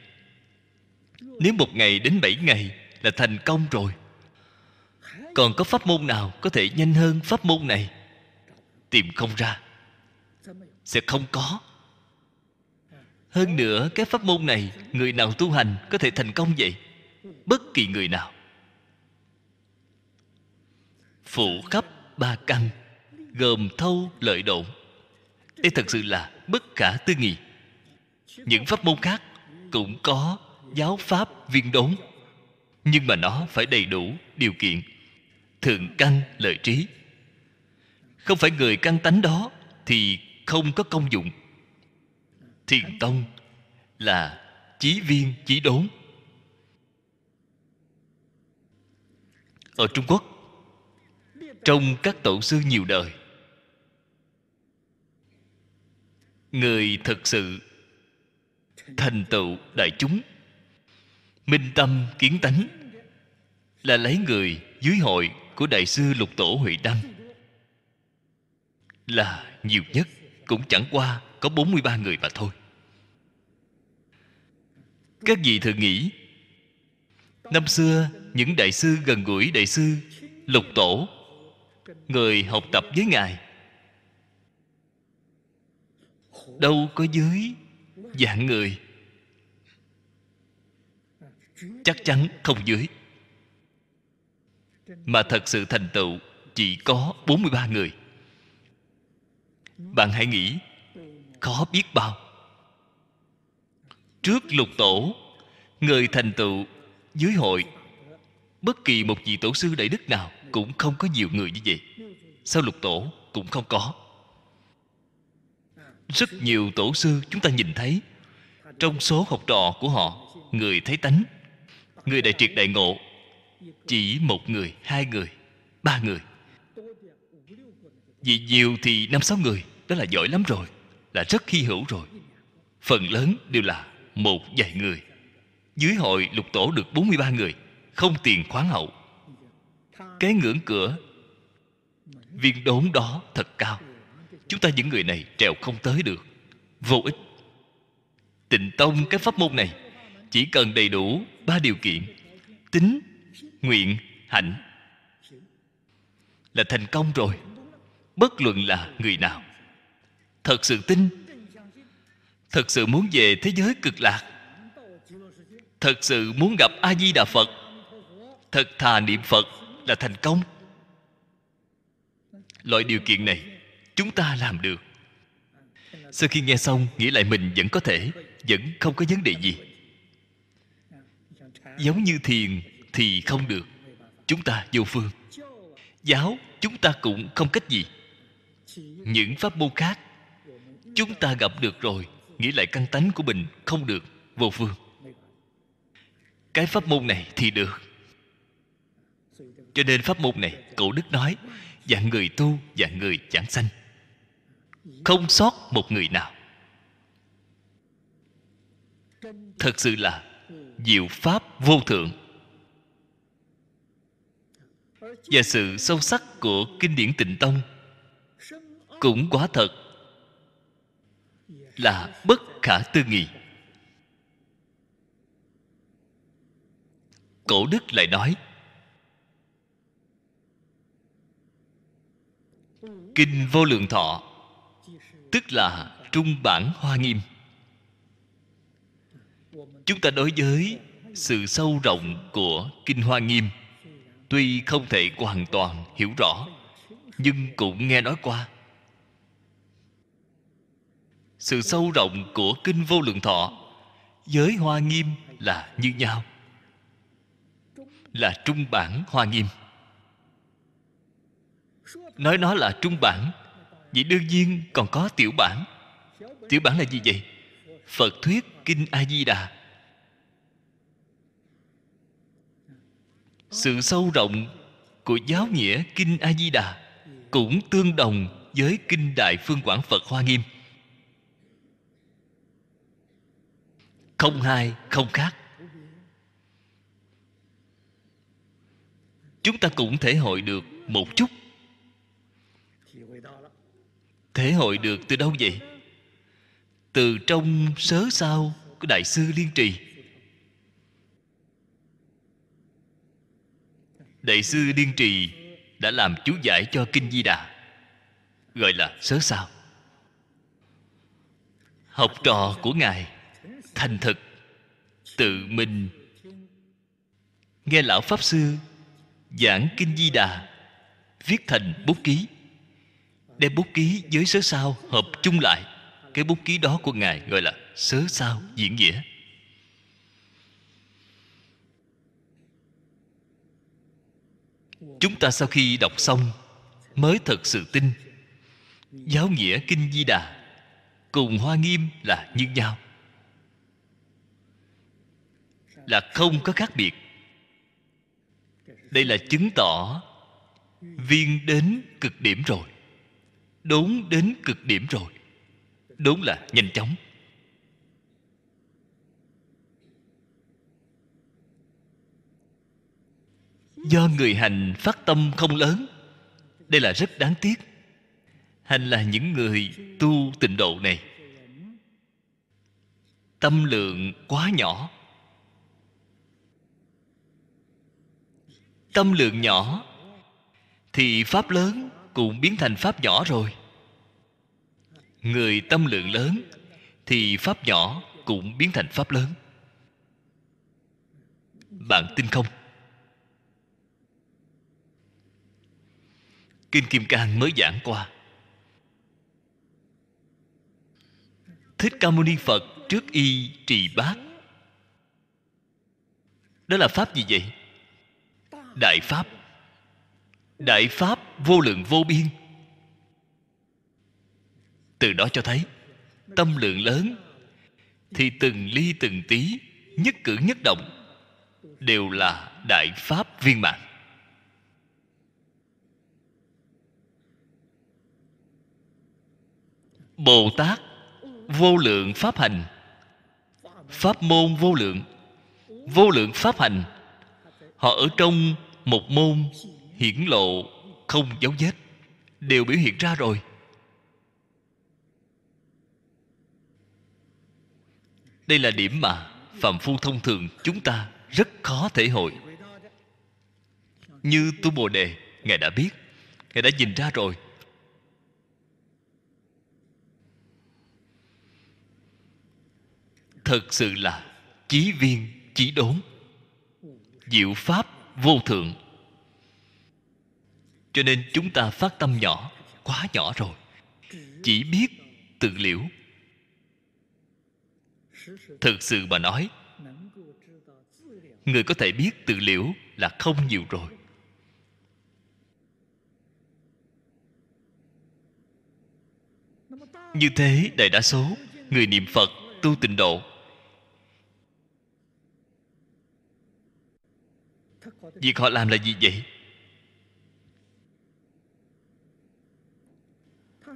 Nếu một ngày đến bảy ngày là thành công rồi. Còn có pháp môn nào có thể nhanh hơn pháp môn này? Tìm không ra. Sẽ không có. Hơn nữa, cái pháp môn này người nào tu hành có thể thành công vậy? Bất kỳ người nào. Phụ khắp ba căn, gồm thâu, lợi độn. Đây thật sự là bất khả tư nghị những pháp môn khác cũng có giáo pháp viên đốn, nhưng mà nó phải đầy đủ điều kiện, thượng căn lợi trí. Không phải người căn tánh đó thì không có công dụng. Thiền tông là chí viên chí đốn. Ở trung quốc, trong các tổ sư nhiều đời, người thực sự thành tựu đại chúng. Minh tâm kiến tánh là lấy người dưới hội của đại sư lục tổ huệ đăng. Là nhiều nhất, cũng chẳng qua có 43 người mà thôi. Các vị thường nghĩ năm xưa những đại sư gần gũi đại sư lục tổ, người học tập với ngài, đâu có dưới dạng người chắc chắn không dưới. Mà thật sự thành tựu, chỉ có 43 người. Bạn hãy nghĩ, khó biết bao. Trước lục tổ, người thành tựu dưới hội, bất kỳ một vị tổ sư đại đức nào cũng không có nhiều người như vậy. Sau lục tổ cũng không có. Rất nhiều tổ sư chúng ta nhìn thấy, trong số học trò của họ, người thấy tánh người đại triệt đại ngộ, chỉ một người, hai người, ba người. Vì nhiều thì năm sáu người, đó là giỏi lắm rồi, là rất hy hữu rồi. Phần lớn đều là một vài người. Dưới hội lục tổ được 43 người, không tiền khoáng hậu. Cái ngưỡng cửa, viên đốn đó thật cao. Chúng ta những người này trèo không tới được, vô ích. Tịnh tông cái pháp môn này chỉ cần đầy đủ ba điều kiện. Tính, nguyện, hạnh là thành công rồi. Bất luận là người nào. Thật sự tin, thật sự muốn về thế giới cực lạc. Thật sự muốn gặp a di đà phật. Thật thà niệm phật là thành công. Loại điều kiện này chúng ta làm được. Sau khi nghe xong, nghĩ lại mình vẫn có thể, vẫn không có vấn đề gì giống như thiền thì không được. Chúng ta vô phương. Giáo chúng ta cũng không cách gì. Những pháp môn khác, chúng ta gặp được rồi, nghĩ lại căn tánh của mình không được, vô phương. Cái pháp môn này thì được. Cho nên pháp môn này, cổ đức nói, dạng người tu, dạng người chẳng sanh. Không sót một người nào. Thật sự là diệu pháp vô thượng. Và sự sâu sắc của kinh điển tịnh tông cũng quá thật, là bất khả tư nghị. Cổ đức lại nói, kinh vô lượng thọ, tức là trung bản hoa nghiêm chúng ta đối với sự sâu rộng của kinh hoa nghiêm. Tuy không thể hoàn toàn hiểu rõ, nhưng cũng nghe nói qua. Sự sâu rộng của kinh vô lượng thọ với hoa nghiêm là như nhau, là trung bản hoa nghiêm. Nói nó là trung bản, vậy đương nhiên còn có tiểu bản. Tiểu bản là gì vậy? Phật thuyết kinh a di đà. Sự sâu rộng của giáo nghĩa kinh a di đà cũng tương đồng với kinh đại phương quảng phật hoa nghiêm. Không hai, không khác. Chúng ta cũng thể hội được một chút. Thể hội được từ đâu vậy? Từ trong sớ sao của đại sư liên trì. Đại sư liên trì đã làm chú giải cho kinh di đà. Gọi là sớ sao. Học trò của ngài thành thực, tự mình. Nghe lão pháp sư giảng kinh di đà, viết thành bút ký. Đem bút ký với sớ sao hợp chung lại. Cái bút ký đó của ngài gọi là sớ sao diễn nghĩa. Chúng ta sau khi đọc xong mới thật sự tin. Giáo nghĩa kinh di đà cùng hoa nghiêm là như nhau. Là không có khác biệt. Đây là chứng tỏ viên đến cực điểm rồi, đốn đến cực điểm rồi. Đốn là nhanh chóng. Do người hành phát tâm không lớn. Đây là rất đáng tiếc. Hành là những người tu tịnh độ này. Tâm lượng quá nhỏ. Tâm lượng nhỏ thì pháp lớn cũng biến thành pháp nhỏ rồi. Người tâm lượng lớn thì pháp nhỏ cũng biến thành pháp lớn. Bạn tin không? Kinh kim cang mới giảng qua. Thích ca mâu ni phật trước y trì bát. Đó là pháp gì vậy? Đại pháp. Đại pháp vô lượng vô biên. Từ đó cho thấy, tâm lượng lớn thì từng ly từng tí, nhất cử nhất động, đều là đại pháp viên mãn. Bồ tát vô lượng pháp hành. Pháp môn vô lượng vô lượng pháp hành. Họ ở trong một môn hiển lộ không dấu vết, đều biểu hiện ra rồi. Đây là điểm mà phạm phu thông thường chúng ta rất khó thể hội. Như tu bồ đề, ngài đã biết, ngài đã nhìn ra rồi. Thật sự là chí viên, chí đốn, diệu pháp vô thượng. Cho nên chúng ta phát tâm nhỏ, quá nhỏ rồi, chỉ biết tự liễu. Thực sự mà nói, người có thể biết tự liễu là không nhiều rồi. Như thế, đại đa số, người niệm phật, tu tịnh độ việc họ làm là gì vậy?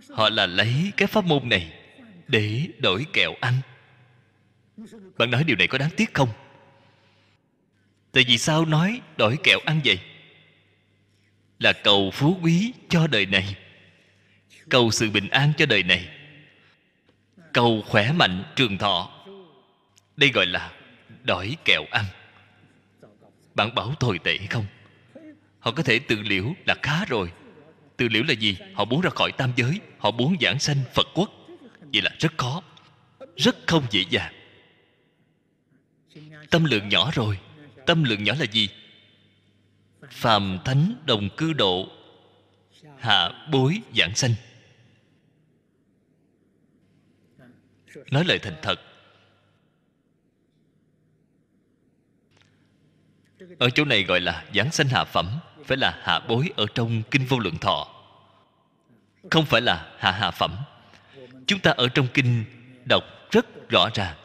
Họ là lấy cái pháp môn này để đổi kẹo ăn bạn nói điều này có đáng tiếc không? Tại vì sao nói đổi kẹo ăn vậy? Là cầu phú quý cho đời này, cầu sự bình an cho đời này, cầu khỏe mạnh trường thọ. Đây gọi là đổi kẹo ăn bạn bảo tồi tệ hay không? Họ có thể tự liễu là khá rồi. Tự liễu là gì? Họ muốn ra khỏi tam giới, họ muốn giảng sanh phật quốc. Vậy là rất khó, rất không dễ dàng. Tâm lượng nhỏ rồi. Tâm lượng nhỏ là gì? Phàm thánh đồng cư độ, hạ bối giảng sanh. Nói lời thành thật ở chỗ này gọi là giảng sanh hạ phẩm, phải là hạ bối ở trong kinh vô lượng thọ. Không phải là hạ hạ phẩm. Chúng ta ở trong kinh đọc rất rõ ràng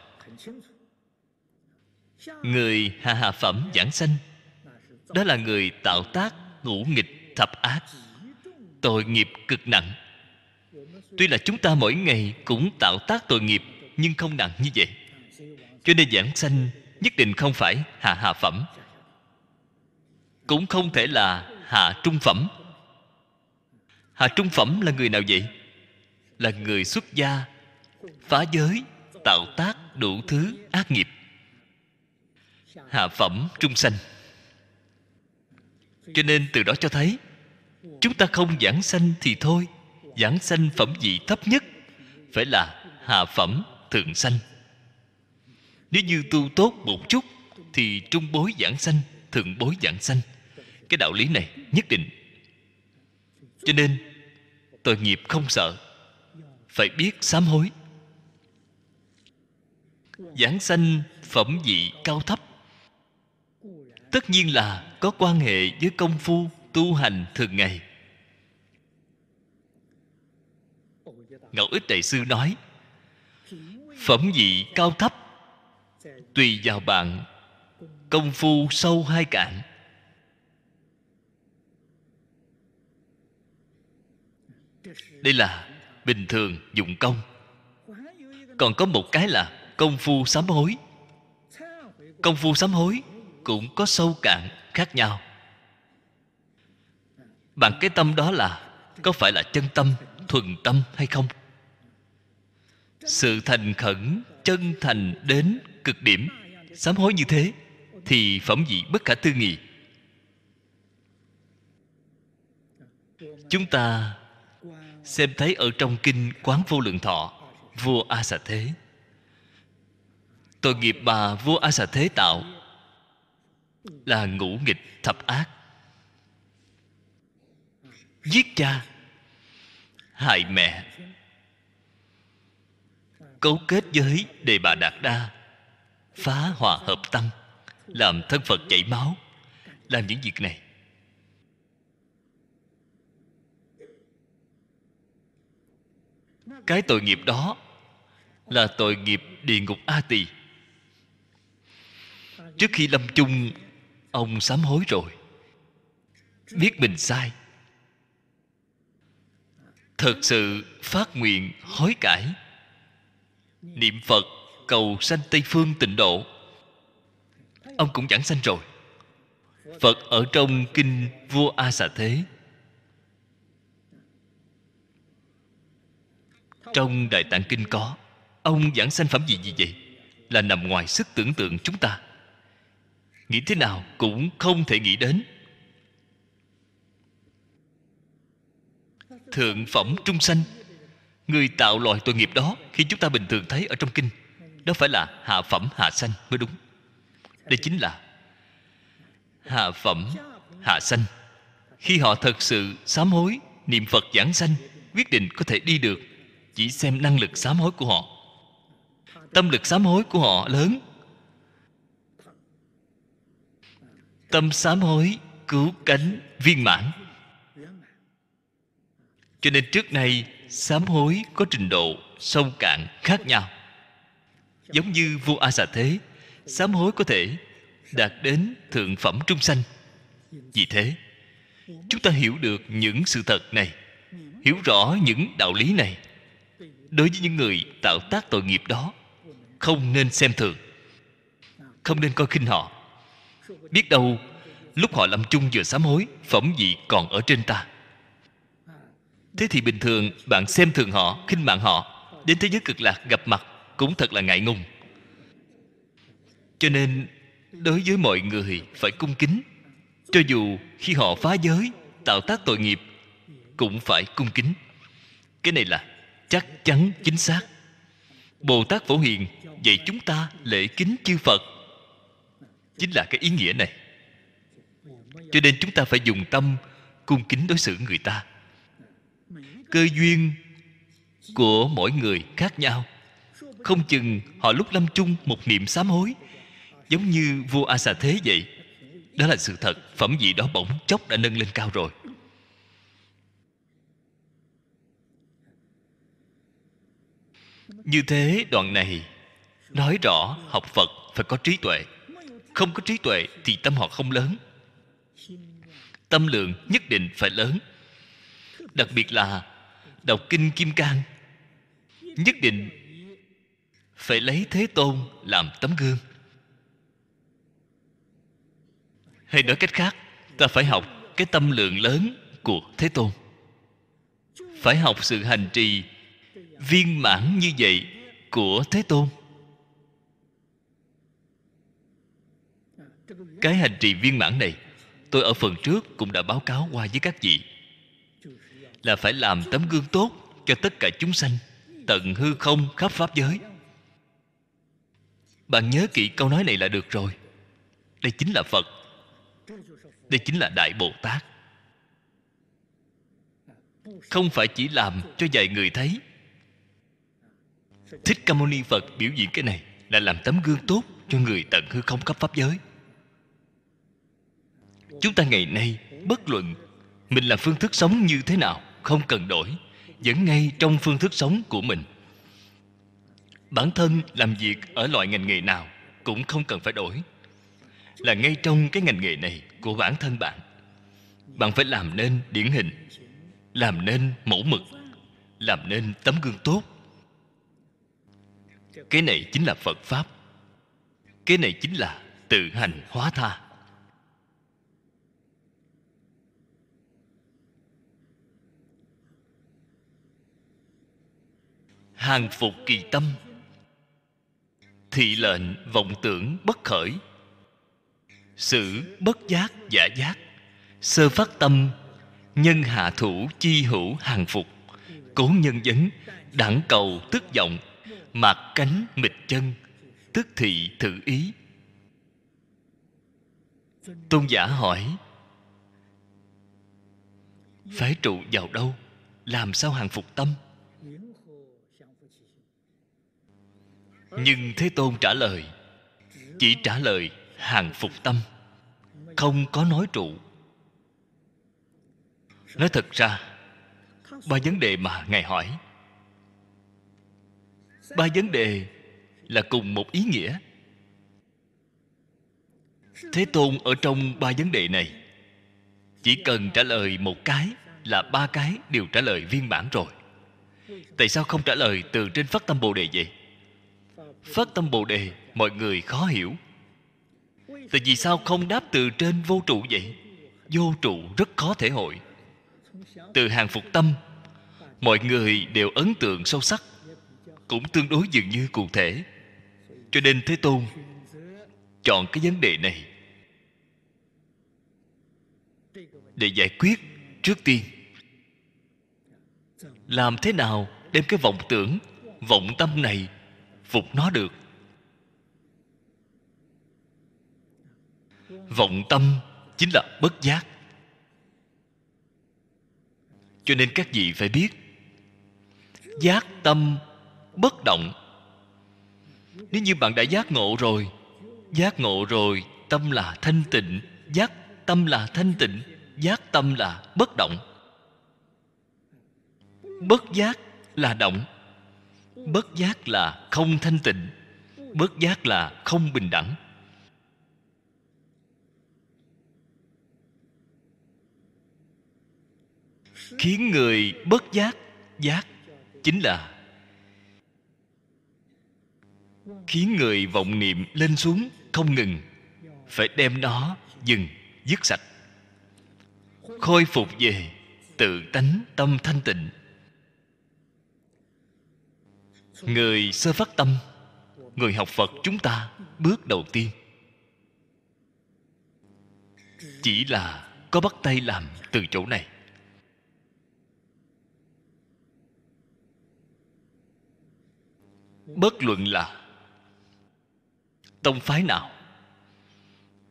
người hạ hạ phẩm giảng sanh, đó là người tạo tác, ngũ nghịch, thập ác, tội nghiệp cực nặng. Tuy là chúng ta mỗi ngày cũng tạo tác tội nghiệp, nhưng không nặng như vậy. Cho nên giảng sanh nhất định không phải hạ hạ phẩm cũng không thể là hạ trung phẩm. Hạ trung phẩm là người nào vậy? Là người xuất gia, phá giới, tạo tác đủ thứ ác nghiệp. Hạ phẩm trung sanh. Cho nên từ đó cho thấy, chúng ta không giảng sanh thì thôi, giảng sanh phẩm vị thấp nhất phải là hạ phẩm thượng sanh. Nếu như tu tốt một chút thì trung bối giảng sanh, thượng bối giảng sanh cái đạo lý này nhất định. Cho nên, tội nghiệp không sợ, phải biết sám hối. Giảng sanh phẩm vị cao thấp, tất nhiên là có quan hệ với công phu tu hành thường ngày. Ngẫu ích đại sư nói, phẩm vị cao thấp, tùy vào bạn, công phu sâu hai cạn. Đây là bình thường dụng công. Còn có một cái là công phu sám hối. Công phu sám hối cũng có sâu cạn khác nhau. Bằng cái tâm đó là có phải là chân tâm, thuần tâm hay không? Sự thành khẩn, chân thành đến cực điểm, sám hối như thế thì phẩm vị bất khả tư nghị. Chúng ta xem thấy ở trong kinh quán vô lượng thọ, vua a xà thế. Tội nghiệp bà vua a xà thế tạo là ngũ nghịch thập ác. Giết cha, hại mẹ, cấu kết với đề bà đạt đa, phá hòa hợp tăng làm thân phật chảy máu. Làm những việc này cái tội nghiệp đó là tội nghiệp địa ngục a tỳ trước khi lâm chung, ông sám hối rồi. Biết mình sai. Thật sự phát nguyện hối cải. Niệm phật cầu sanh tây phương tịnh độ. Ông cũng chẳng sanh rồi. Phật ở trong kinh vua a xà thế. Trong đại tạng kinh có, ông giảng sanh phẩm gì gì vậy? Là nằm ngoài sức tưởng tượng chúng ta. Nghĩ thế nào cũng không thể nghĩ đến. Thượng phẩm trung sanh. Người tạo loại tội nghiệp đó, khi chúng ta bình thường thấy ở trong kinh, đó phải là hạ phẩm, hạ sanh mới đúng. Đây chính là hạ phẩm, hạ sanh. Khi họ thật sự sám hối, niệm phật giảng sanh, quyết định có thể đi được chỉ xem năng lực sám hối của họ. Tâm lực sám hối của họ lớn. Tâm sám hối cứu cánh viên mãn. Cho nên trước nay, sám hối có trình độ sâu cạn khác nhau. Giống như vua a xà thế, sám hối có thể đạt đến thượng phẩm trung sanh. Vì thế, chúng ta hiểu được những sự thật này, hiểu rõ những đạo lý này đối với những người tạo tác tội nghiệp đó. Không nên xem thường. Không nên coi khinh họ. Biết đâu, lúc họ lâm chung vừa sám hối, phẩm vị còn ở trên ta. Thế thì bình thường, bạn xem thường họ, khinh mạng họ, đến thế giới cực lạc gặp mặt cũng thật là ngại ngùng. Cho nên, đối với mọi người phải cung kính. Cho dù khi họ phá giới, tạo tác tội nghiệp, cũng phải cung kính. Cái này là chắc chắn chính xác. Bồ tát phổ hiền dạy chúng ta lễ kính chư phật. Chính là cái ý nghĩa này. Cho nên chúng ta phải dùng tâm cung kính đối xử người ta. Cơ duyên của mỗi người khác nhau. Không chừng họ lúc lâm chung một niệm sám hối, giống như vua a xà thế vậy. Đó là sự thật, phẩm vị đó bỗng chốc đã nâng lên cao rồi. Như thế đoạn này, nói rõ học phật phải có trí tuệ. Không có trí tuệ thì tâm họ không lớn. Tâm lượng nhất định phải lớn. Đặc biệt là đọc kinh kim cang, nhất định phải lấy thế tôn làm tấm gương. Hay nói cách khác, ta phải học cái tâm lượng lớn của thế tôn. Phải học sự hành trì viên mãn như vậy của thế tôn. Cái hành trì viên mãn này, tôi ở phần trước cũng đã báo cáo qua với các vị. Là phải làm tấm gương tốt cho tất cả chúng sanh, tận hư không khắp pháp giới. Bạn nhớ kỹ câu nói này là được rồi. Đây chính là phật. Đây chính là đại bồ tát. Không phải chỉ làm cho vài người thấy thích ca mâu ni phật biểu diễn cái này là làm tấm gương tốt cho người tận hư không cấp pháp giới. Chúng ta ngày nay, bất luận mình làm phương thức sống như thế nào, không cần đổi, vẫn ngay trong phương thức sống của mình. Bản thân làm việc ở loại ngành nghề nào cũng không cần phải đổi. Là ngay trong cái ngành nghề này của bản thân bạn bạn phải làm nên điển hình, làm nên mẫu mực, làm nên tấm gương tốt cái này chính là phật pháp. Cái này chính là tự hành hóa tha. Hàng phục kỳ tâm. Thị lệnh vọng tưởng bất khởi. Sự bất giác giả giác. Sơ phát tâm. Nhân hạ thủ chi hữu hàng phục. Cố nhân vấn. Đẳng cầu tức vọng mạc cánh mịch chân, tức thị thử ý. Tôn giả hỏi phải trụ vào đâu? Làm sao hàng phục tâm? Nhưng thế tôn trả lời, chỉ trả lời hàng phục tâm, không có nói trụ. Nói thật ra, ba vấn đề mà ngài hỏi ba vấn đề là cùng một ý nghĩa. Thế tôn ở trong ba vấn đề này, chỉ cần trả lời một cái là ba cái đều trả lời viên mãn rồi. Tại sao không trả lời từ trên phát tâm bồ đề vậy? Phát tâm bồ đề mọi người khó hiểu. Tại vì sao không đáp từ trên vô trụ vậy? Vô trụ rất khó thể hội. Từ hàng phục tâm, mọi người đều ấn tượng sâu sắc cũng tương đối dường như cụ thể. Cho nên thế tôn chọn cái vấn đề này để giải quyết trước tiên. Làm thế nào đem cái vọng tưởng, vọng tâm này phục nó được? Vọng tâm chính là bất giác. Cho nên các vị phải biết, giác tâm bất động. Nếu như bạn đã giác ngộ rồi, giác ngộ rồi, tâm là thanh tịnh, giác tâm là thanh tịnh, giác tâm là bất động. Bất giác là động, bất giác là không thanh tịnh, bất giác là không bình đẳng. Khiến người bất giác giác chính là khiến người vọng niệm lên xuống không ngừng. Phải đem nó dừng, dứt sạch. Khôi phục về tự tánh tâm thanh tịnh. Người sơ phát tâm, người học phật chúng ta bước đầu tiên. Chỉ là có bắt tay làm từ chỗ này. Bất luận là tông phái nào,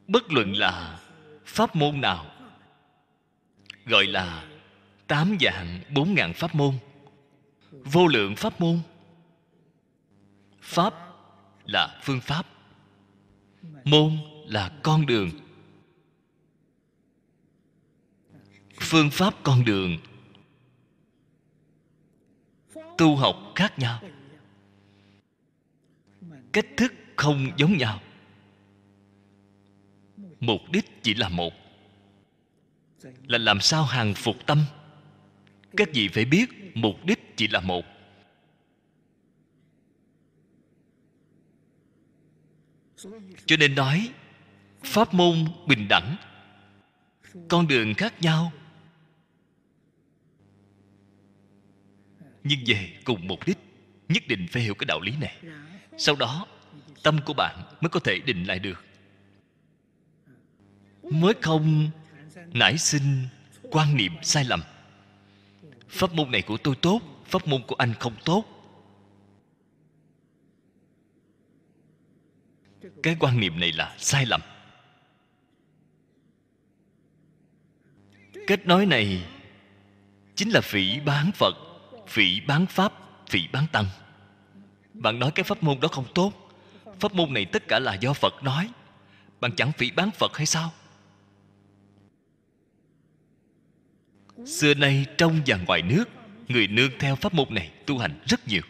bất luận là pháp môn nào, gọi là tám dạng, bốn ngàn pháp môn, vô lượng pháp môn. Pháp là phương pháp, môn là con đường. Phương pháp con đường tu học khác nhau. Cách thức không giống nhau. Mục đích chỉ là một, là làm sao hàng phục tâm. Các vị phải biết mục đích chỉ là một. Cho nên nói, pháp môn bình đẳng, con đường khác nhau. Nhưng về cùng mục đích, nhất định phải hiểu cái đạo lý này. Sau đó tâm của bạn mới có thể định lại được. Mới không nảy sinh quan niệm sai lầm. Pháp môn này của tôi tốt, pháp môn của anh không tốt. Cái quan niệm này là sai lầm. Kết nói này chính là phỉ bán phật, phỉ bán pháp, phỉ bán tăng. Bạn nói cái pháp môn đó không tốt pháp môn này tất cả là do phật nói. Bạn chẳng phỉ bán phật hay sao? Xưa nay trong và ngoài nước, người nương theo pháp môn này tu hành rất nhiều.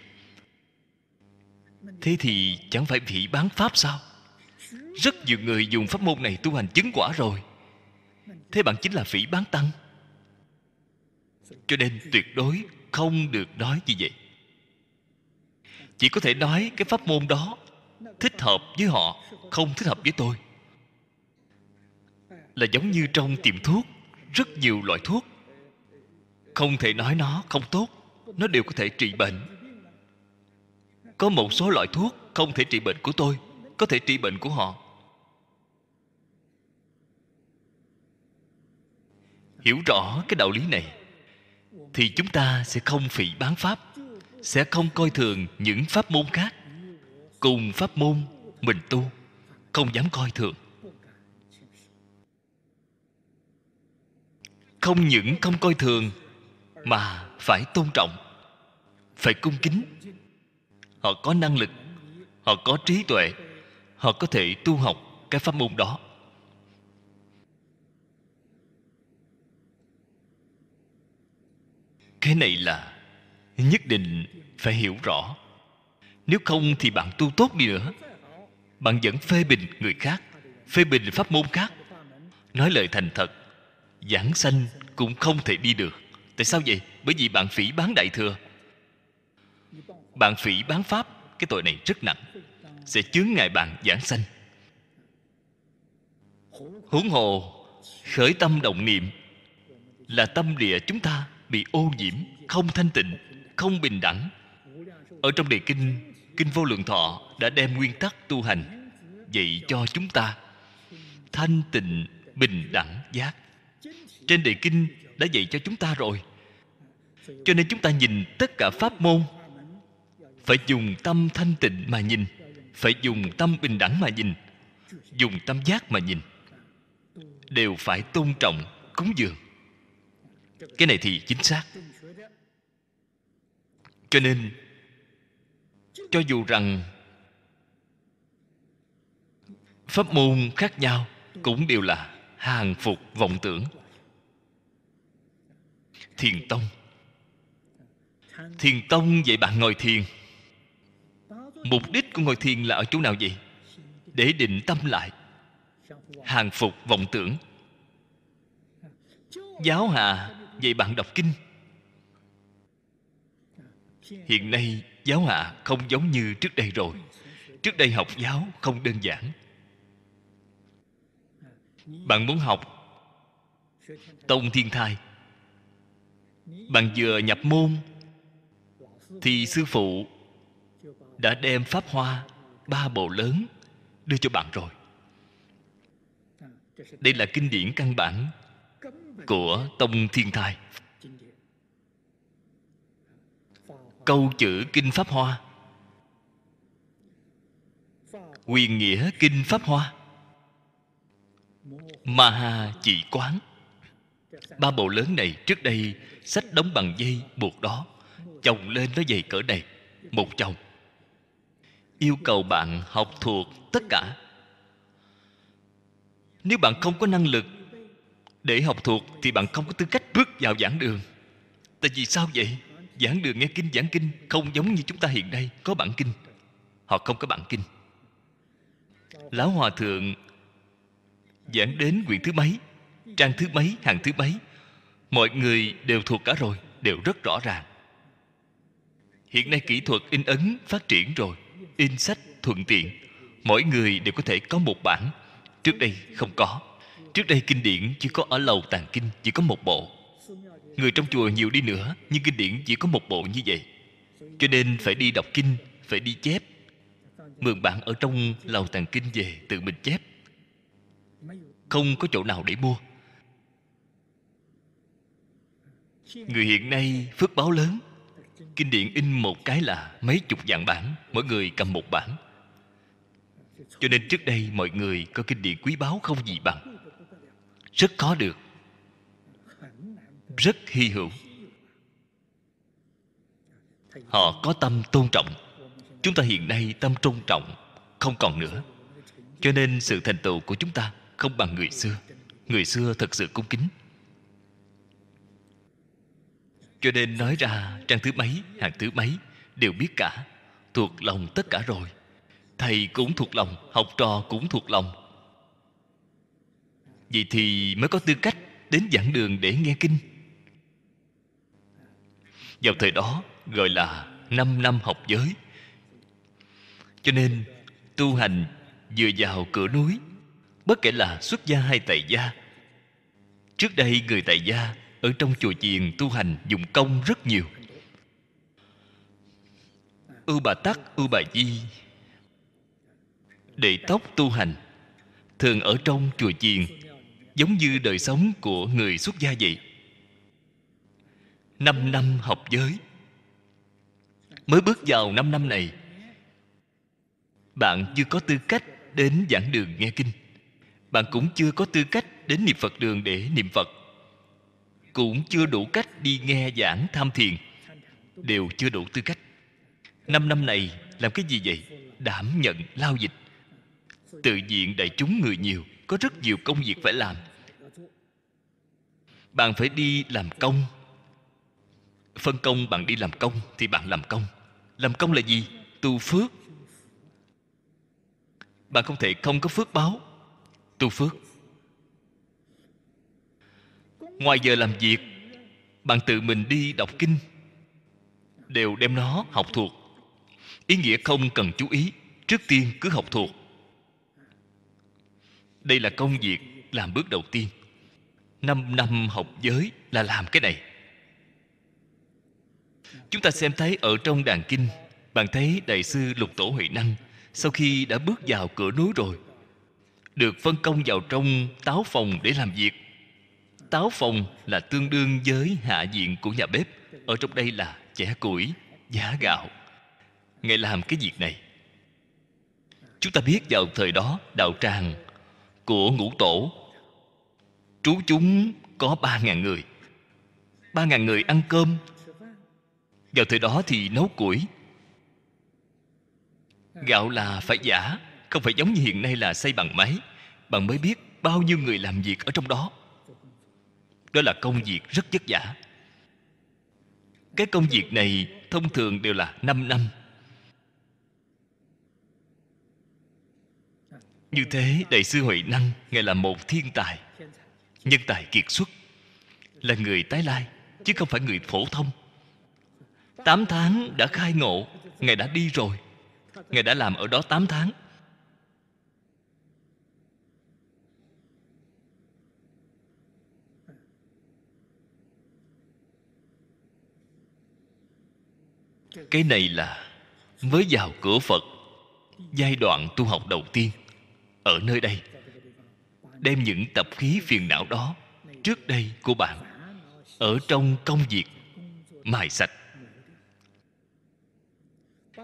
Thế thì chẳng phải phỉ bán pháp sao? Rất nhiều người dùng pháp môn này tu hành chứng quả rồi. Thế bạn chính là phỉ bán tăng. Cho nên tuyệt đối không được nói như vậy. Chỉ có thể nói cái pháp môn đó thích hợp với họ, không thích hợp với tôi. Là giống như trong tiệm thuốc, rất nhiều loại thuốc. Không thể nói nó không tốt, nó đều có thể trị bệnh. Có một số loại thuốc không thể trị bệnh của tôi, có thể trị bệnh của họ. Hiểu rõ cái đạo lý này, thì chúng ta sẽ không phỉ bán pháp, sẽ không coi thường những pháp môn khác cùng pháp môn, mình tu. Không dám coi thường. Không những không coi thường, mà phải tôn trọng. Phải cung kính. Họ có năng lực, họ có trí tuệ, họ có thể tu học cái pháp môn đó. Cái này là nhất định phải hiểu rõ nếu không thì bạn tu tốt đi nữa. Bạn vẫn phê bình người khác, phê bình pháp môn khác. Nói lời thành thật, giảng sanh cũng không thể đi được. Tại sao vậy? Bởi vì bạn phỉ bán đại thừa. Bạn phỉ bán pháp, cái tội này rất nặng. Sẽ chướng ngại bạn giảng sanh. Huống hồ, khởi tâm động niệm là tâm địa chúng ta bị ô nhiễm, không thanh tịnh, không bình đẳng. Ở trong đề kinh kinh vô lượng thọ đã đem nguyên tắc tu hành dạy cho chúng ta. Thanh tịnh, bình đẳng giác. Trên đề kinh đã dạy cho chúng ta rồi. Cho nên chúng ta nhìn tất cả pháp môn. Phải dùng tâm thanh tịnh mà nhìn. Phải dùng tâm bình đẳng mà nhìn. Dùng tâm giác mà nhìn. Đều phải tôn trọng, cúng dường. Cái này thì chính xác. Cho nên cho dù rằng pháp môn khác nhau cũng đều là hàng phục vọng tưởng. Thiền tông. Thiền tông dạy bạn ngồi thiền. Mục đích của ngồi thiền là ở chỗ nào vậy? Để định tâm lại. Hàng phục vọng tưởng. Giáo hạ dạy bạn đọc kinh. Hiện nay giáo hạ không giống như trước đây rồi. Trước đây học giáo không đơn giản. Bạn muốn học tông thiên thai. Bạn vừa nhập môn thì sư phụ đã đem pháp hoa ba bộ lớn đưa cho bạn rồi. Đây là kinh điển căn bản của tông thiên thai. Câu chữ kinh pháp hoa. Quyền nghĩa kinh pháp hoa. Ma ha chỉ quán. Ba bộ lớn này trước đây sách đóng bằng dây buộc đó, chồng lên nó dày cỡ này, một chồng. Yêu cầu bạn học thuộc tất cả. Nếu bạn không có năng lực để học thuộc thì bạn không có tư cách bước vào giảng đường. Tại vì sao vậy? Giảng đường nghe kinh, giảng kinh, không giống như chúng ta hiện nay, có bản kinh. Họ không có bản kinh. Lão hòa thượng giảng đến quyển thứ mấy, trang thứ mấy, hàng thứ mấy, mọi người đều thuộc cả rồi, đều rất rõ ràng. Hiện nay kỹ thuật in ấn phát triển rồi, in sách thuận tiện, mỗi người đều có thể có một bản. Trước đây không có. Trước đây kinh điển chỉ có ở lầu tàng kinh, chỉ có một bộ người trong chùa nhiều đi nữa, nhưng kinh điển chỉ có một bộ như vậy. Cho nên phải đi đọc kinh, phải đi chép. Mượn bạn ở trong lầu tàng kinh về, tự mình chép. Không có chỗ nào để mua. Người hiện nay phước báo lớn. Kinh điển in một cái là mấy chục vạn bản, mỗi người cầm một bản. Cho nên trước đây mọi người có kinh điển quý báu không gì bằng. Rất khó được rất hy hữu. Họ có tâm tôn trọng. Chúng ta hiện nay tâm tôn trọng không còn nữa. Cho nên sự thành tựu của chúng ta không bằng người xưa. Người xưa thật sự cung kính. Cho nên nói ra trang thứ mấy, hàng thứ mấy đều biết cả. Thuộc lòng tất cả rồi. Thầy cũng thuộc lòng, học trò cũng thuộc lòng. Vậy thì mới có tư cách đến giảng đường để nghe kinh vào thời đó, gọi là năm năm học giới. Cho nên, tu hành vừa vào cửa núi, bất kể là xuất gia hay tại gia. Trước đây, người tại gia ở trong chùa chiền tu hành dùng công rất nhiều. Ưu bà tắc ưu bà di để tóc tu hành, thường ở trong chùa chiền, giống như đời sống của người xuất gia vậy năm năm học giới. Mới bước vào năm năm này, bạn chưa có tư cách đến giảng đường nghe kinh. Bạn cũng chưa có tư cách đến niệm phật đường để niệm phật. Cũng chưa đủ cách đi nghe giảng tham thiền. Đều chưa đủ tư cách. Năm năm này, làm cái gì vậy? Đảm nhận lao dịch. Tự diện đại chúng người nhiều, có rất nhiều công việc phải làm. Bạn phải đi làm công phân công bạn đi làm công thì bạn làm công. Làm công là gì? Tu phước. Bạn không thể không có phước báo. Tu phước. Ngoài giờ làm việc, bạn tự mình đi đọc kinh. Đều đem nó học thuộc. Ý nghĩa không cần chú ý, trước tiên cứ học thuộc. Đây là công việc làm bước đầu tiên. Năm năm học giới là làm cái này chúng ta xem thấy ở trong đàn kinh, bạn thấy đại sư lục tổ huệ năng sau khi đã bước vào cửa núi rồi, được phân công vào trong táo phòng để làm việc. Táo phòng là tương đương với hạ diện của nhà bếp, ở trong đây là chẻ củi, giá gạo. Ngài làm cái việc này. Chúng ta biết vào thời đó đạo tràng của ngũ tổ trú chúng có ba ngàn người. Ba ngàn người ăn cơm vào thời đó thì nấu củi. Gạo là phải giả không phải giống như hiện nay là xây bằng máy. Bạn mới biết bao nhiêu người làm việc ở trong đó. Đó là công việc rất vất vả. Cái công việc này thông thường đều là 5 năm. Như thế đại sư huệ năng ngài là một thiên tài nhân tài kiệt xuất là người tái lai chứ không phải người phổ thông 8 tháng đã khai ngộ, Ngài đã đi rồi. Ngài đã làm ở đó 8 tháng. Cái này là, Mới vào cửa Phật, Giai đoạn tu học đầu tiên, Ở nơi đây. Đem những tập khí phiền não đó Trước đây của bạn, Ở trong công việc, Mài sạch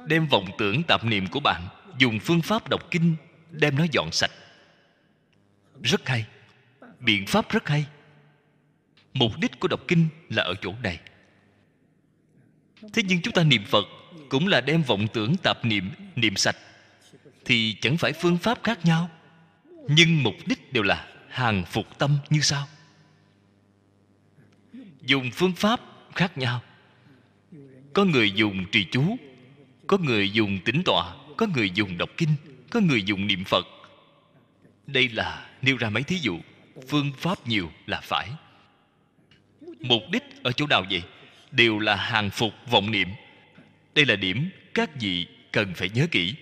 đem vọng tưởng tạp niệm của bạn, dùng phương pháp đọc kinh, đem nó dọn sạch. Rất hay. Biện pháp rất hay. Mục đích của đọc kinh là ở chỗ này. Thế nhưng chúng ta niệm phật cũng là đem vọng tưởng tạp niệm niệm sạch. Thì chẳng phải phương pháp khác nhau. Nhưng mục đích đều là hàng phục tâm như sau. Dùng phương pháp khác nhau. Có người dùng trì chú có người dùng tính tọa, có người dùng đọc kinh, có người dùng niệm phật. Đây là nêu ra mấy thí dụ. Phương pháp nhiều là phải. Mục đích ở chỗ nào vậy? Đều là hàng phục vọng niệm. Đây là điểm các vị cần phải nhớ kỹ.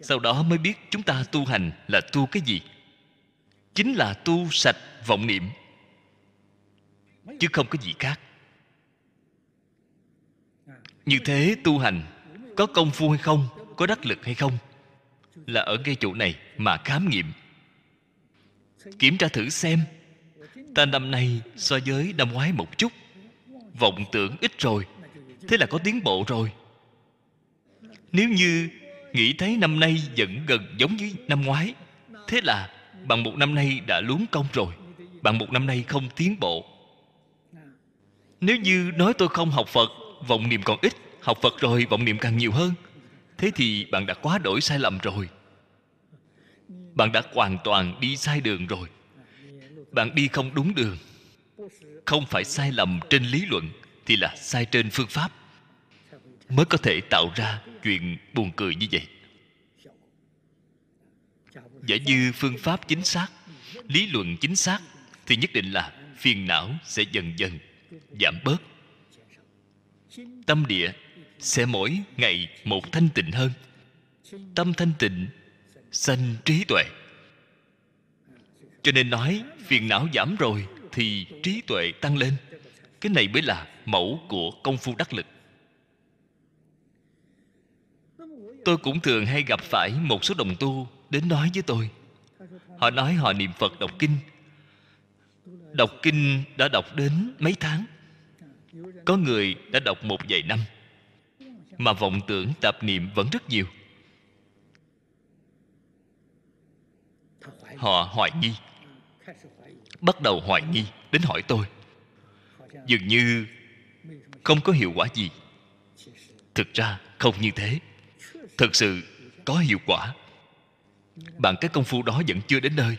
Sau đó mới biết chúng ta tu hành là tu cái gì. Chính là tu sạch vọng niệm. Chứ không có gì khác. Như thế tu hành có công phu hay không, có đắc lực hay không, là ở ngay chỗ này mà khám nghiệm. Kiểm tra thử xem, ta năm nay so với năm ngoái một chút, vọng tưởng ít rồi, thế là có tiến bộ rồi. Nếu như nghĩ thấy năm nay vẫn gần giống như năm ngoái, thế là bằng một năm nay đã luống công rồi, bằng một năm nay không tiến bộ. Nếu như nói tôi không học phật, vọng niệm còn ít học phật rồi, vọng niệm càng nhiều hơn. Thế thì bạn đã quá đổi sai lầm rồi. Bạn đã hoàn toàn đi sai đường rồi. Bạn đi không đúng đường. Không phải sai lầm trên lý luận thì là sai trên phương pháp. Mới có thể tạo ra chuyện buồn cười như vậy. Giả như phương pháp chính xác, lý luận chính xác thì nhất định là phiền não sẽ dần dần giảm bớt. Tâm địa sẽ mỗi ngày một thanh tịnh hơn. Tâm thanh tịnh, sanh trí tuệ. Cho nên nói phiền não giảm rồi thì trí tuệ tăng lên. Cái này mới là mẫu của công phu đắc lực. Tôi cũng thường hay gặp phải một số đồng tu đến nói với tôi. Họ nói họ niệm phật đọc kinh. Đọc kinh đã đọc đến mấy tháng. Có người đã đọc một vài năm mà vọng tưởng tạp niệm vẫn rất nhiều. Họ hoài nghi. Bắt đầu hoài nghi đến hỏi tôi. Dường như không có hiệu quả gì. Thực ra không như thế. Thực sự có hiệu quả. Bạn cái công phu đó vẫn chưa đến nơi.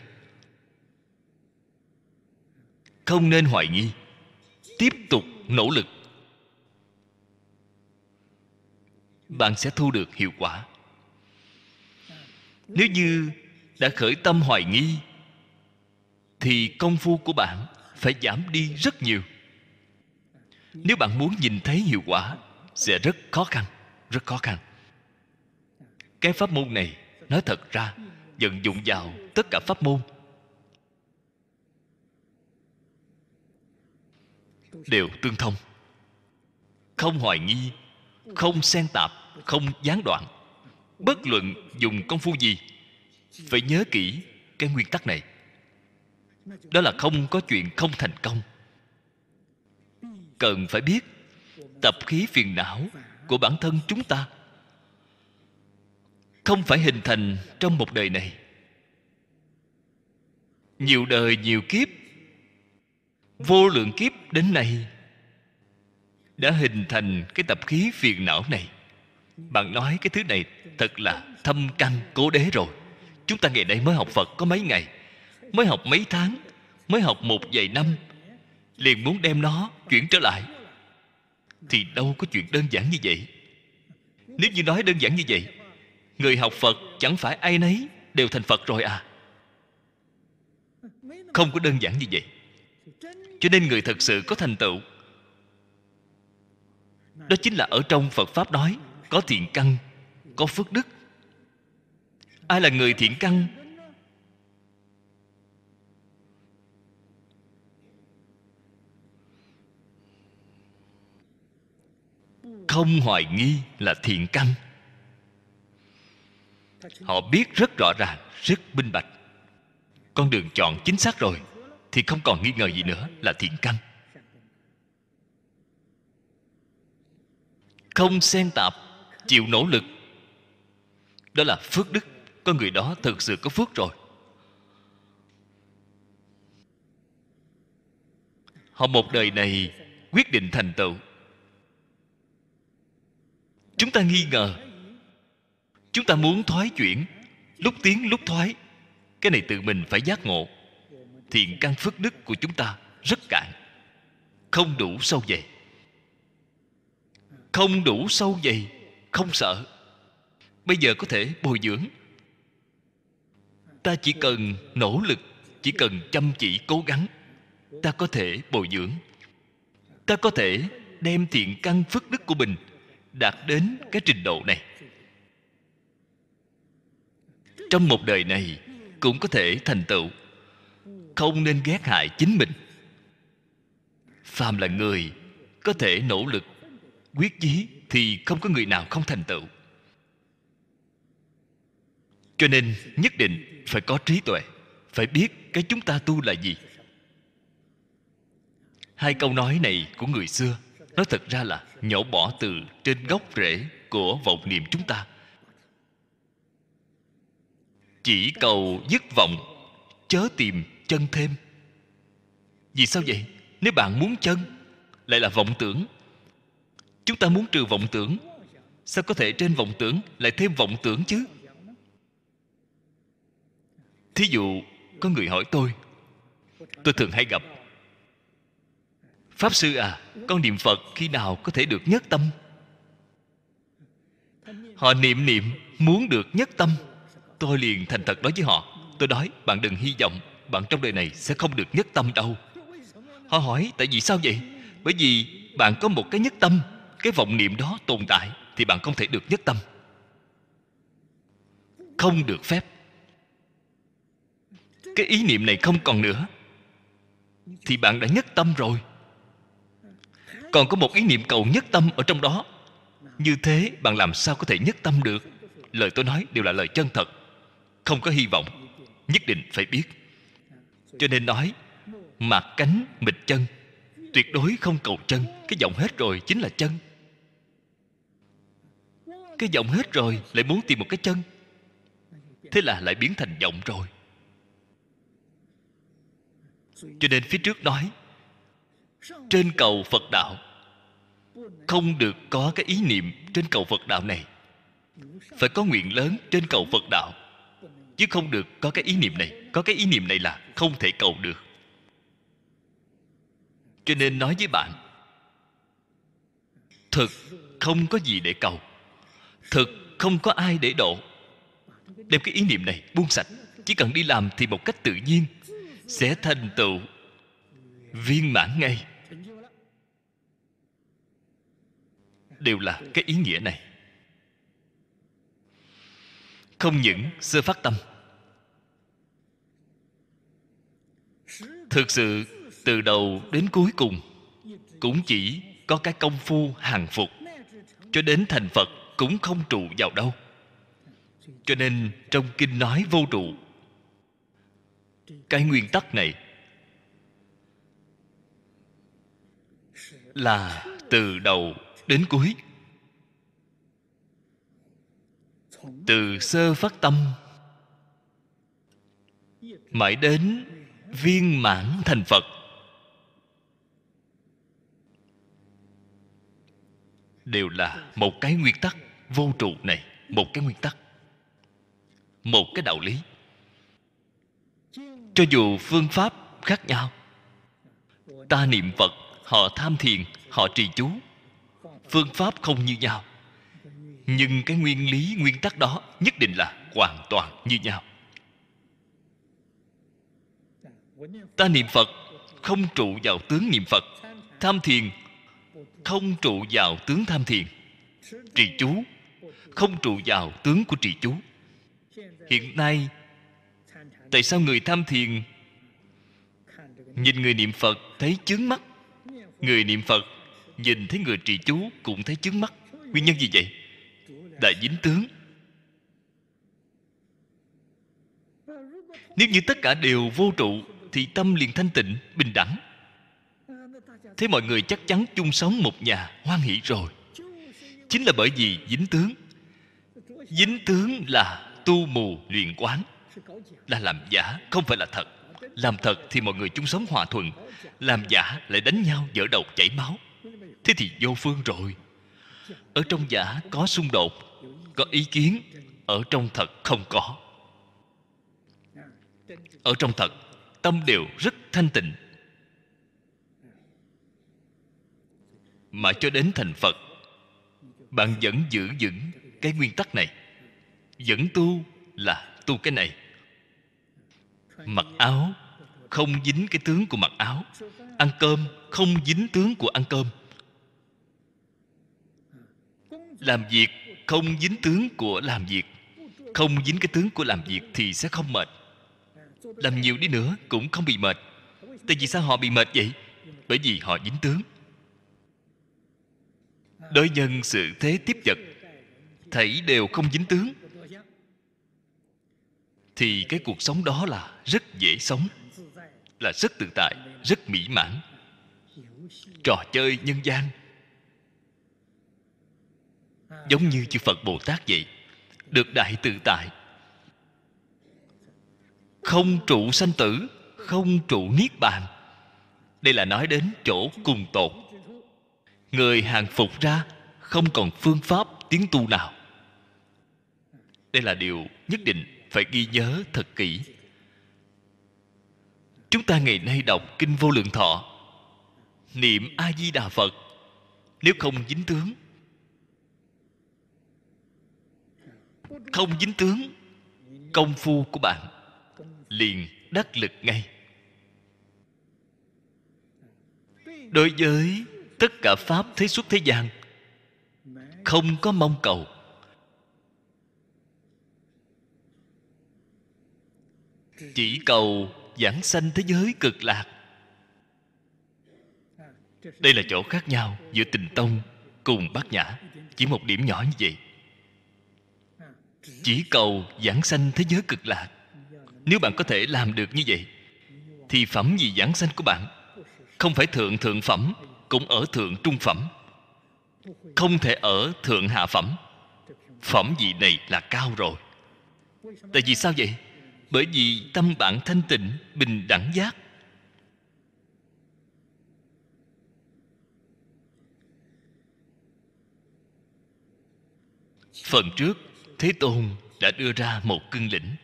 Không nên hoài nghi. Tiếp tục nỗ lực. Bạn sẽ thu được hiệu quả. Nếu như đã khởi tâm hoài nghi, thì công phu của bạn phải giảm đi rất nhiều. Nếu bạn muốn nhìn thấy hiệu quả, sẽ rất khó khăn, rất khó khăn. Cái pháp môn này, nói thật ra, vận dụng vào tất cả pháp môn. Đều tương thông. Không hoài nghi không xen tạp, không gián đoạn. Bất luận dùng công phu gì, phải nhớ kỹ cái nguyên tắc này. Đó là không có chuyện không thành công. Cần phải biết, tập khí phiền não của bản thân chúng ta không phải hình thành trong một đời này. Nhiều đời nhiều kiếp, vô lượng kiếp đến nay đã hình thành cái tập khí phiền não này. Bạn nói cái thứ này thật là thâm căn cố đế rồi. Chúng ta ngày nay mới học phật có mấy ngày, mới học mấy tháng, mới học một vài năm, liền muốn đem nó chuyển trở lại. Thì đâu có chuyện đơn giản như vậy. Nếu như nói đơn giản như vậy, người học phật chẳng phải ai nấy đều thành phật rồi à? Không có đơn giản như vậy. Cho nên người thật sự có thành tựu đó chính là ở trong phật pháp nói, có thiện căn, có phước đức. Ai là người thiện căn? Không hoài nghi là thiện căn. Họ biết rất rõ ràng, rất minh bạch. Con đường chọn chính xác rồi, thì không còn nghi ngờ gì nữa là thiện căn. Không xen tạp, chịu nỗ lực. Đó là phước đức con người đó thực sự có phước rồi. Họ một đời này quyết định thành tựu. Chúng ta nghi ngờ. Chúng ta muốn thoái chuyển. Lúc tiến, lúc thoái. Cái này tự mình phải giác ngộ. Thiện căn phước đức của chúng ta rất cạn. Không đủ sâu dày không đủ sâu dày, không sợ. Bây giờ có thể bồi dưỡng. Ta chỉ cần nỗ lực, chỉ cần chăm chỉ, cố gắng, ta có thể bồi dưỡng. Ta có thể đem thiện căn phước đức của mình đạt đến cái trình độ này. Trong một đời này cũng có thể thành tựu. Không nên ghét hại chính mình. Phàm là người có thể nỗ lực quyết chí thì không có người nào không thành tựu. Cho nên nhất định phải có trí tuệ, phải biết cái chúng ta tu là gì. Hai câu nói này của người xưa, nó thật ra là nhổ bỏ từ trên gốc rễ của vọng niệm chúng ta. Chỉ cầu dứt vọng, chớ tìm chân thêm. Vì sao vậy? Nếu bạn muốn chân, lại là vọng tưởng chúng ta muốn trừ vọng tưởng. Sao có thể trên vọng tưởng lại thêm vọng tưởng chứ? Thí dụ, có người hỏi tôi tôi thường hay gặp pháp sư à con niệm phật khi nào có thể được nhất tâm? Họ niệm niệm, muốn được nhất tâm. Tôi liền thành thật nói với họ, tôi nói, bạn đừng hy vọng, bạn trong đời này sẽ không được nhất tâm đâu. Họ hỏi, tại vì sao vậy? Bởi vì bạn có một cái nhất tâm cái vọng niệm đó tồn tại thì bạn không thể được nhất tâm. Không được phép. Cái ý niệm này không còn nữa. Thì bạn đã nhất tâm rồi. Còn có một ý niệm cầu nhất tâm ở trong đó. Như thế bạn làm sao có thể nhất tâm được? Lời tôi nói đều là lời chân thật. Không có hy vọng, nhất định phải biết. Cho nên nói mạc cánh mịch chân, tuyệt đối không cầu chân. Cái giọng hết rồi chính là chân cái giọng hết rồi, lại muốn tìm một cái chân. Thế là lại biến thành giọng rồi. Cho nên phía trước nói, trên cầu phật đạo, không được có cái ý niệm trên cầu phật đạo này. Phải có nguyện lớn trên cầu phật đạo, chứ không được có cái ý niệm này. Có cái ý niệm này là không thể cầu được. Cho nên nói với bạn, thực không có gì để cầu thực không có ai để độ. Đem cái ý niệm này buông sạch. Chỉ cần đi làm thì một cách tự nhiên sẽ thành tựu viên mãn ngay. Đều là cái ý nghĩa này. Không những sơ phát tâm. Thực sự từ đầu đến cuối cùng cũng chỉ có cái công phu hàng phục cho đến thành phật cũng không trụ vào đâu. Cho nên trong kinh nói vô trụ. Cái nguyên tắc này là từ đầu đến cuối. Từ sơ phát tâm, mãi đến viên mãn thành phật. Đều là một cái nguyên tắc vô trụ này, một cái nguyên tắc, một cái đạo lý. Cho dù phương pháp khác nhau, ta niệm phật, họ tham thiền, họ trì chú. Phương pháp không như nhau, nhưng cái nguyên lý, nguyên tắc đó nhất định là hoàn toàn như nhau. Ta niệm phật, không trụ vào tướng niệm phật, tham thiền, không trụ vào tướng tham thiền, trì chú không trụ vào tướng của trì chú. Hiện nay, tại sao người tham thiền nhìn người niệm phật thấy chướng mắt? Người niệm phật nhìn thấy người trì chú cũng thấy chướng mắt. Nguyên nhân gì vậy? Đã dính tướng. Nếu như tất cả đều vô trụ, thì tâm liền thanh tịnh, bình đẳng. Thế mọi người chắc chắn chung sống một nhà hoan hỷ rồi. Chính là bởi vì dính tướng dính tướng là tu mù luyện quán. Là làm giả không phải là thật. Làm thật thì mọi người chung sống hòa thuận. Làm giả lại đánh nhau dở đầu chảy máu. Thế thì vô phương rồi. Ở trong giả có xung đột, có ý kiến. Ở trong thật không có. Ở trong thật, tâm đều rất thanh tịnh. Mà cho đến thành phật, bạn vẫn giữ vững cái nguyên tắc này. Dẫn tu là tu cái này. Mặc áo không dính cái tướng của mặc áo. Ăn cơm không dính tướng của ăn cơm. Làm việc không dính tướng của làm việc. Không dính cái tướng của làm việc thì sẽ không mệt. Làm nhiều đi nữa cũng không bị mệt. Tại vì sao họ bị mệt vậy? Bởi vì họ dính tướng. Đối nhân sự thế tiếp vật thảy đều không dính tướng. Thì cái cuộc sống đó là rất dễ sống, là rất tự tại, rất mỹ mãn. Trò chơi nhân gian. Giống như chư phật bồ tát vậy, được đại tự tại. Không trụ sanh tử, không trụ niết bàn. Đây là nói đến chỗ cùng tột người hàng phục ra, không còn phương pháp tiến tu nào đây là điều nhất định phải ghi nhớ thật kỹ. Chúng ta ngày nay đọc kinh vô lượng thọ, niệm a di đà phật, nếu không dính tướng, không dính tướng, công phu của bạn liền đắc lực ngay. Đối với tất cả pháp thế xuất thế gian, không có mong cầu chỉ cầu giảng sanh thế giới cực lạc. Đây là chỗ khác nhau giữa tình tông cùng bát nhã. Chỉ một điểm nhỏ như vậy. Chỉ cầu giảng sanh thế giới cực lạc. Nếu bạn có thể làm được như vậy, thì phẩm gì giảng sanh của bạn? Không phải thượng thượng phẩm, cũng ở thượng trung phẩm. Không thể ở thượng hạ phẩm. Phẩm gì này là cao rồi. Tại vì sao vậy? Bởi vì tâm bạn thanh tịnh, bình đẳng giác. Phần trước, thế tôn đã đưa ra một cương lĩnh.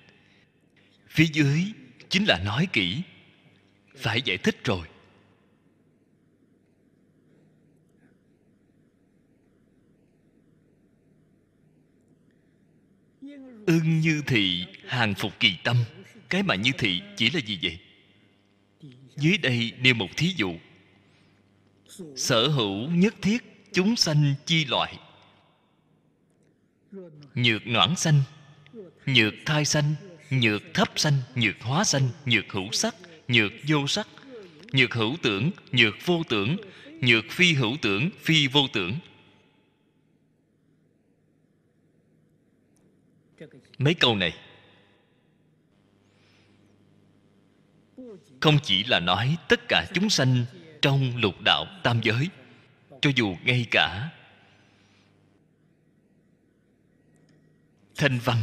Phía dưới chính là nói kỹ. Phải giải thích rồi. Ưng như thị, hàng phục kỳ tâm. Cái mà như thị chỉ là gì vậy? Dưới đây nêu một thí dụ. Sở hữu nhất thiết chúng sanh chi loại. Nhược noãn sanh, nhược thai sanh, nhược thấp sanh, nhược hóa sanh, nhược hữu sắc, nhược vô sắc, nhược hữu tưởng, nhược vô tưởng, nhược phi hữu tưởng, phi vô tưởng. Mấy câu này không chỉ là nói tất cả chúng sanh trong lục đạo tam giới, cho dù ngay cả thanh văn,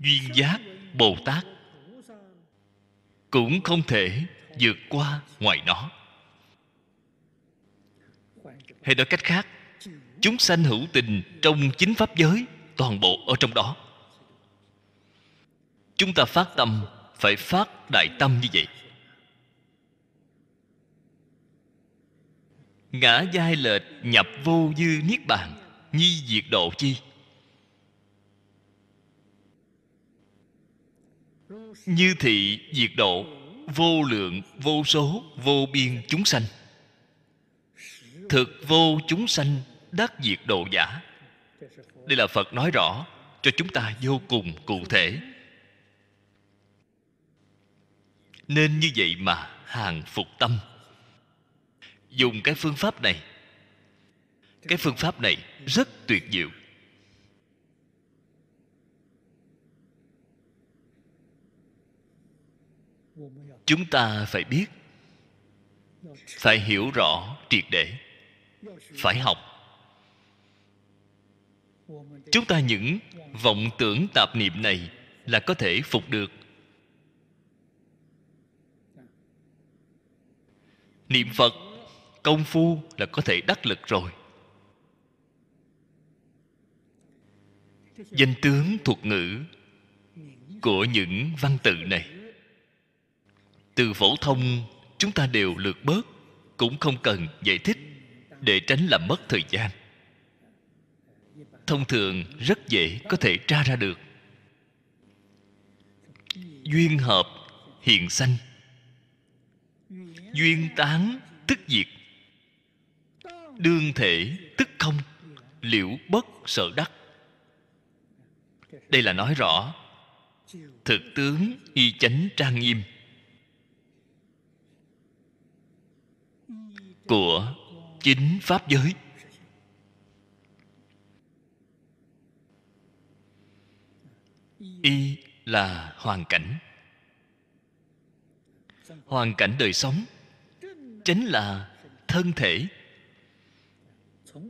duyên giác, bồ tát cũng không thể vượt qua ngoài nó. Hay nói cách khác, chúng sanh hữu tình trong chính pháp giới toàn bộ ở trong đó. Chúng ta phát tâm, phải phát đại tâm như vậy. Ngã giai lệch, nhập vô dư niết bàn, nhi diệt độ chi? Như thị diệt độ, vô lượng, vô số, vô biên chúng sanh. Thực vô chúng sanh, đắc diệt độ giả đây là phật nói rõ cho chúng ta vô cùng cụ thể. Nên như vậy mà hàng phục tâm. Dùng cái phương pháp này. Cái phương pháp này rất tuyệt diệu. Chúng ta phải biết, phải hiểu rõ triệt để, phải học chúng ta những vọng tưởng tạp niệm này là có thể phục được. Niệm phật, công phu là có thể đắc lực rồi. Danh tướng thuật ngữ của những văn tự này. Từ phổ thông, chúng ta đều lược bớt, cũng không cần giải thích để tránh làm mất thời gian thông thường rất dễ có thể tra ra được. Duyên hợp hiện sanh. Duyên tán, tức diệt. Đương thể, tức không. Liễu bất, sợ đắc. Đây là nói rõ. Thực tướng, y chánh trang nghiêm. Của chính pháp giới. Y là hoàn cảnh. Hoàn cảnh đời sống chính là thân thể.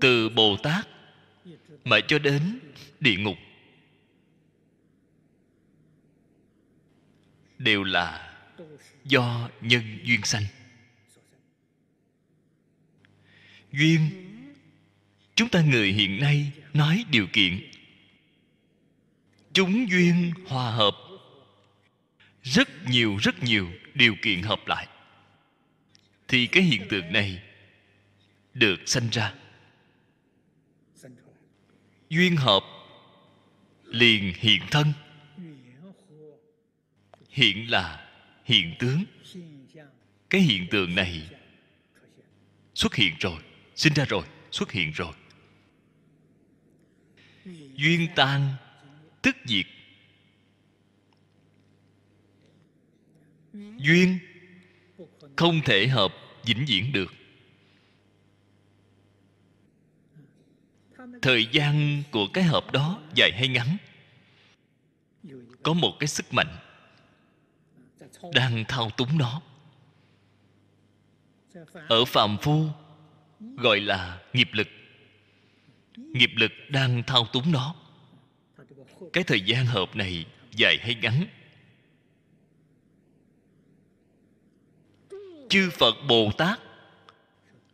Từ bồ tát mà cho đến địa ngục. Đều là do nhân duyên sanh. Duyên, chúng ta người hiện nay nói điều kiện chúng duyên hòa hợp. Rất nhiều rất nhiều điều kiện hợp lại. Thì cái hiện tượng này được sanh ra. Duyên hợp liền hiện thân. Hiện là hiện tướng. Cái hiện tượng này xuất hiện rồi, sinh ra rồi, xuất hiện rồi. Duyên tan tức diệt. Duyên không thể hợp vĩnh viễn được. Thời gian của cái hợp đó dài hay ngắn, có một cái sức mạnh đang thao túng nó. Ở phàm phu gọi là nghiệp lực nghiệp lực đang thao túng nó cái thời gian hợp này dài hay ngắn? Chư phật bồ tát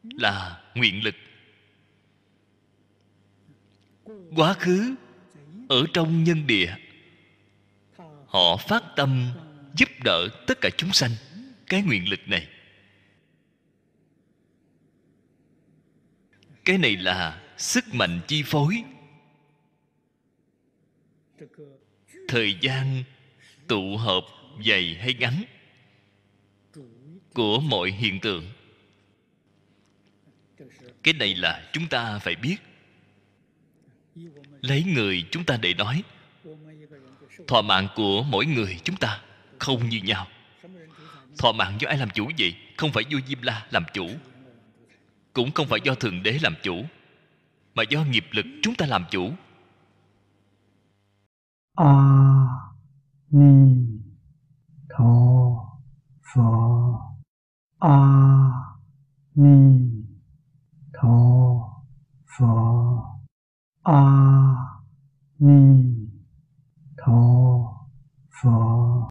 là nguyện lực. Quá khứ ở trong nhân địa, họ phát tâm giúp đỡ tất cả chúng sanh cái nguyện lực này. Cái này là sức mạnh chi phối thời gian tụ hợp dày hay ngắn của mọi hiện tượng. Cái này là chúng ta phải biết. Lấy người chúng ta để nói. Thọ mạng của mỗi người chúng ta không như nhau. Thọ mạng do ai làm chủ vậy? Không phải vua diêm la làm chủ. Cũng không phải do thượng đế làm chủ, mà do nghiệp lực chúng ta làm chủ. 阿弥陀佛。阿弥陀佛。阿弥陀佛。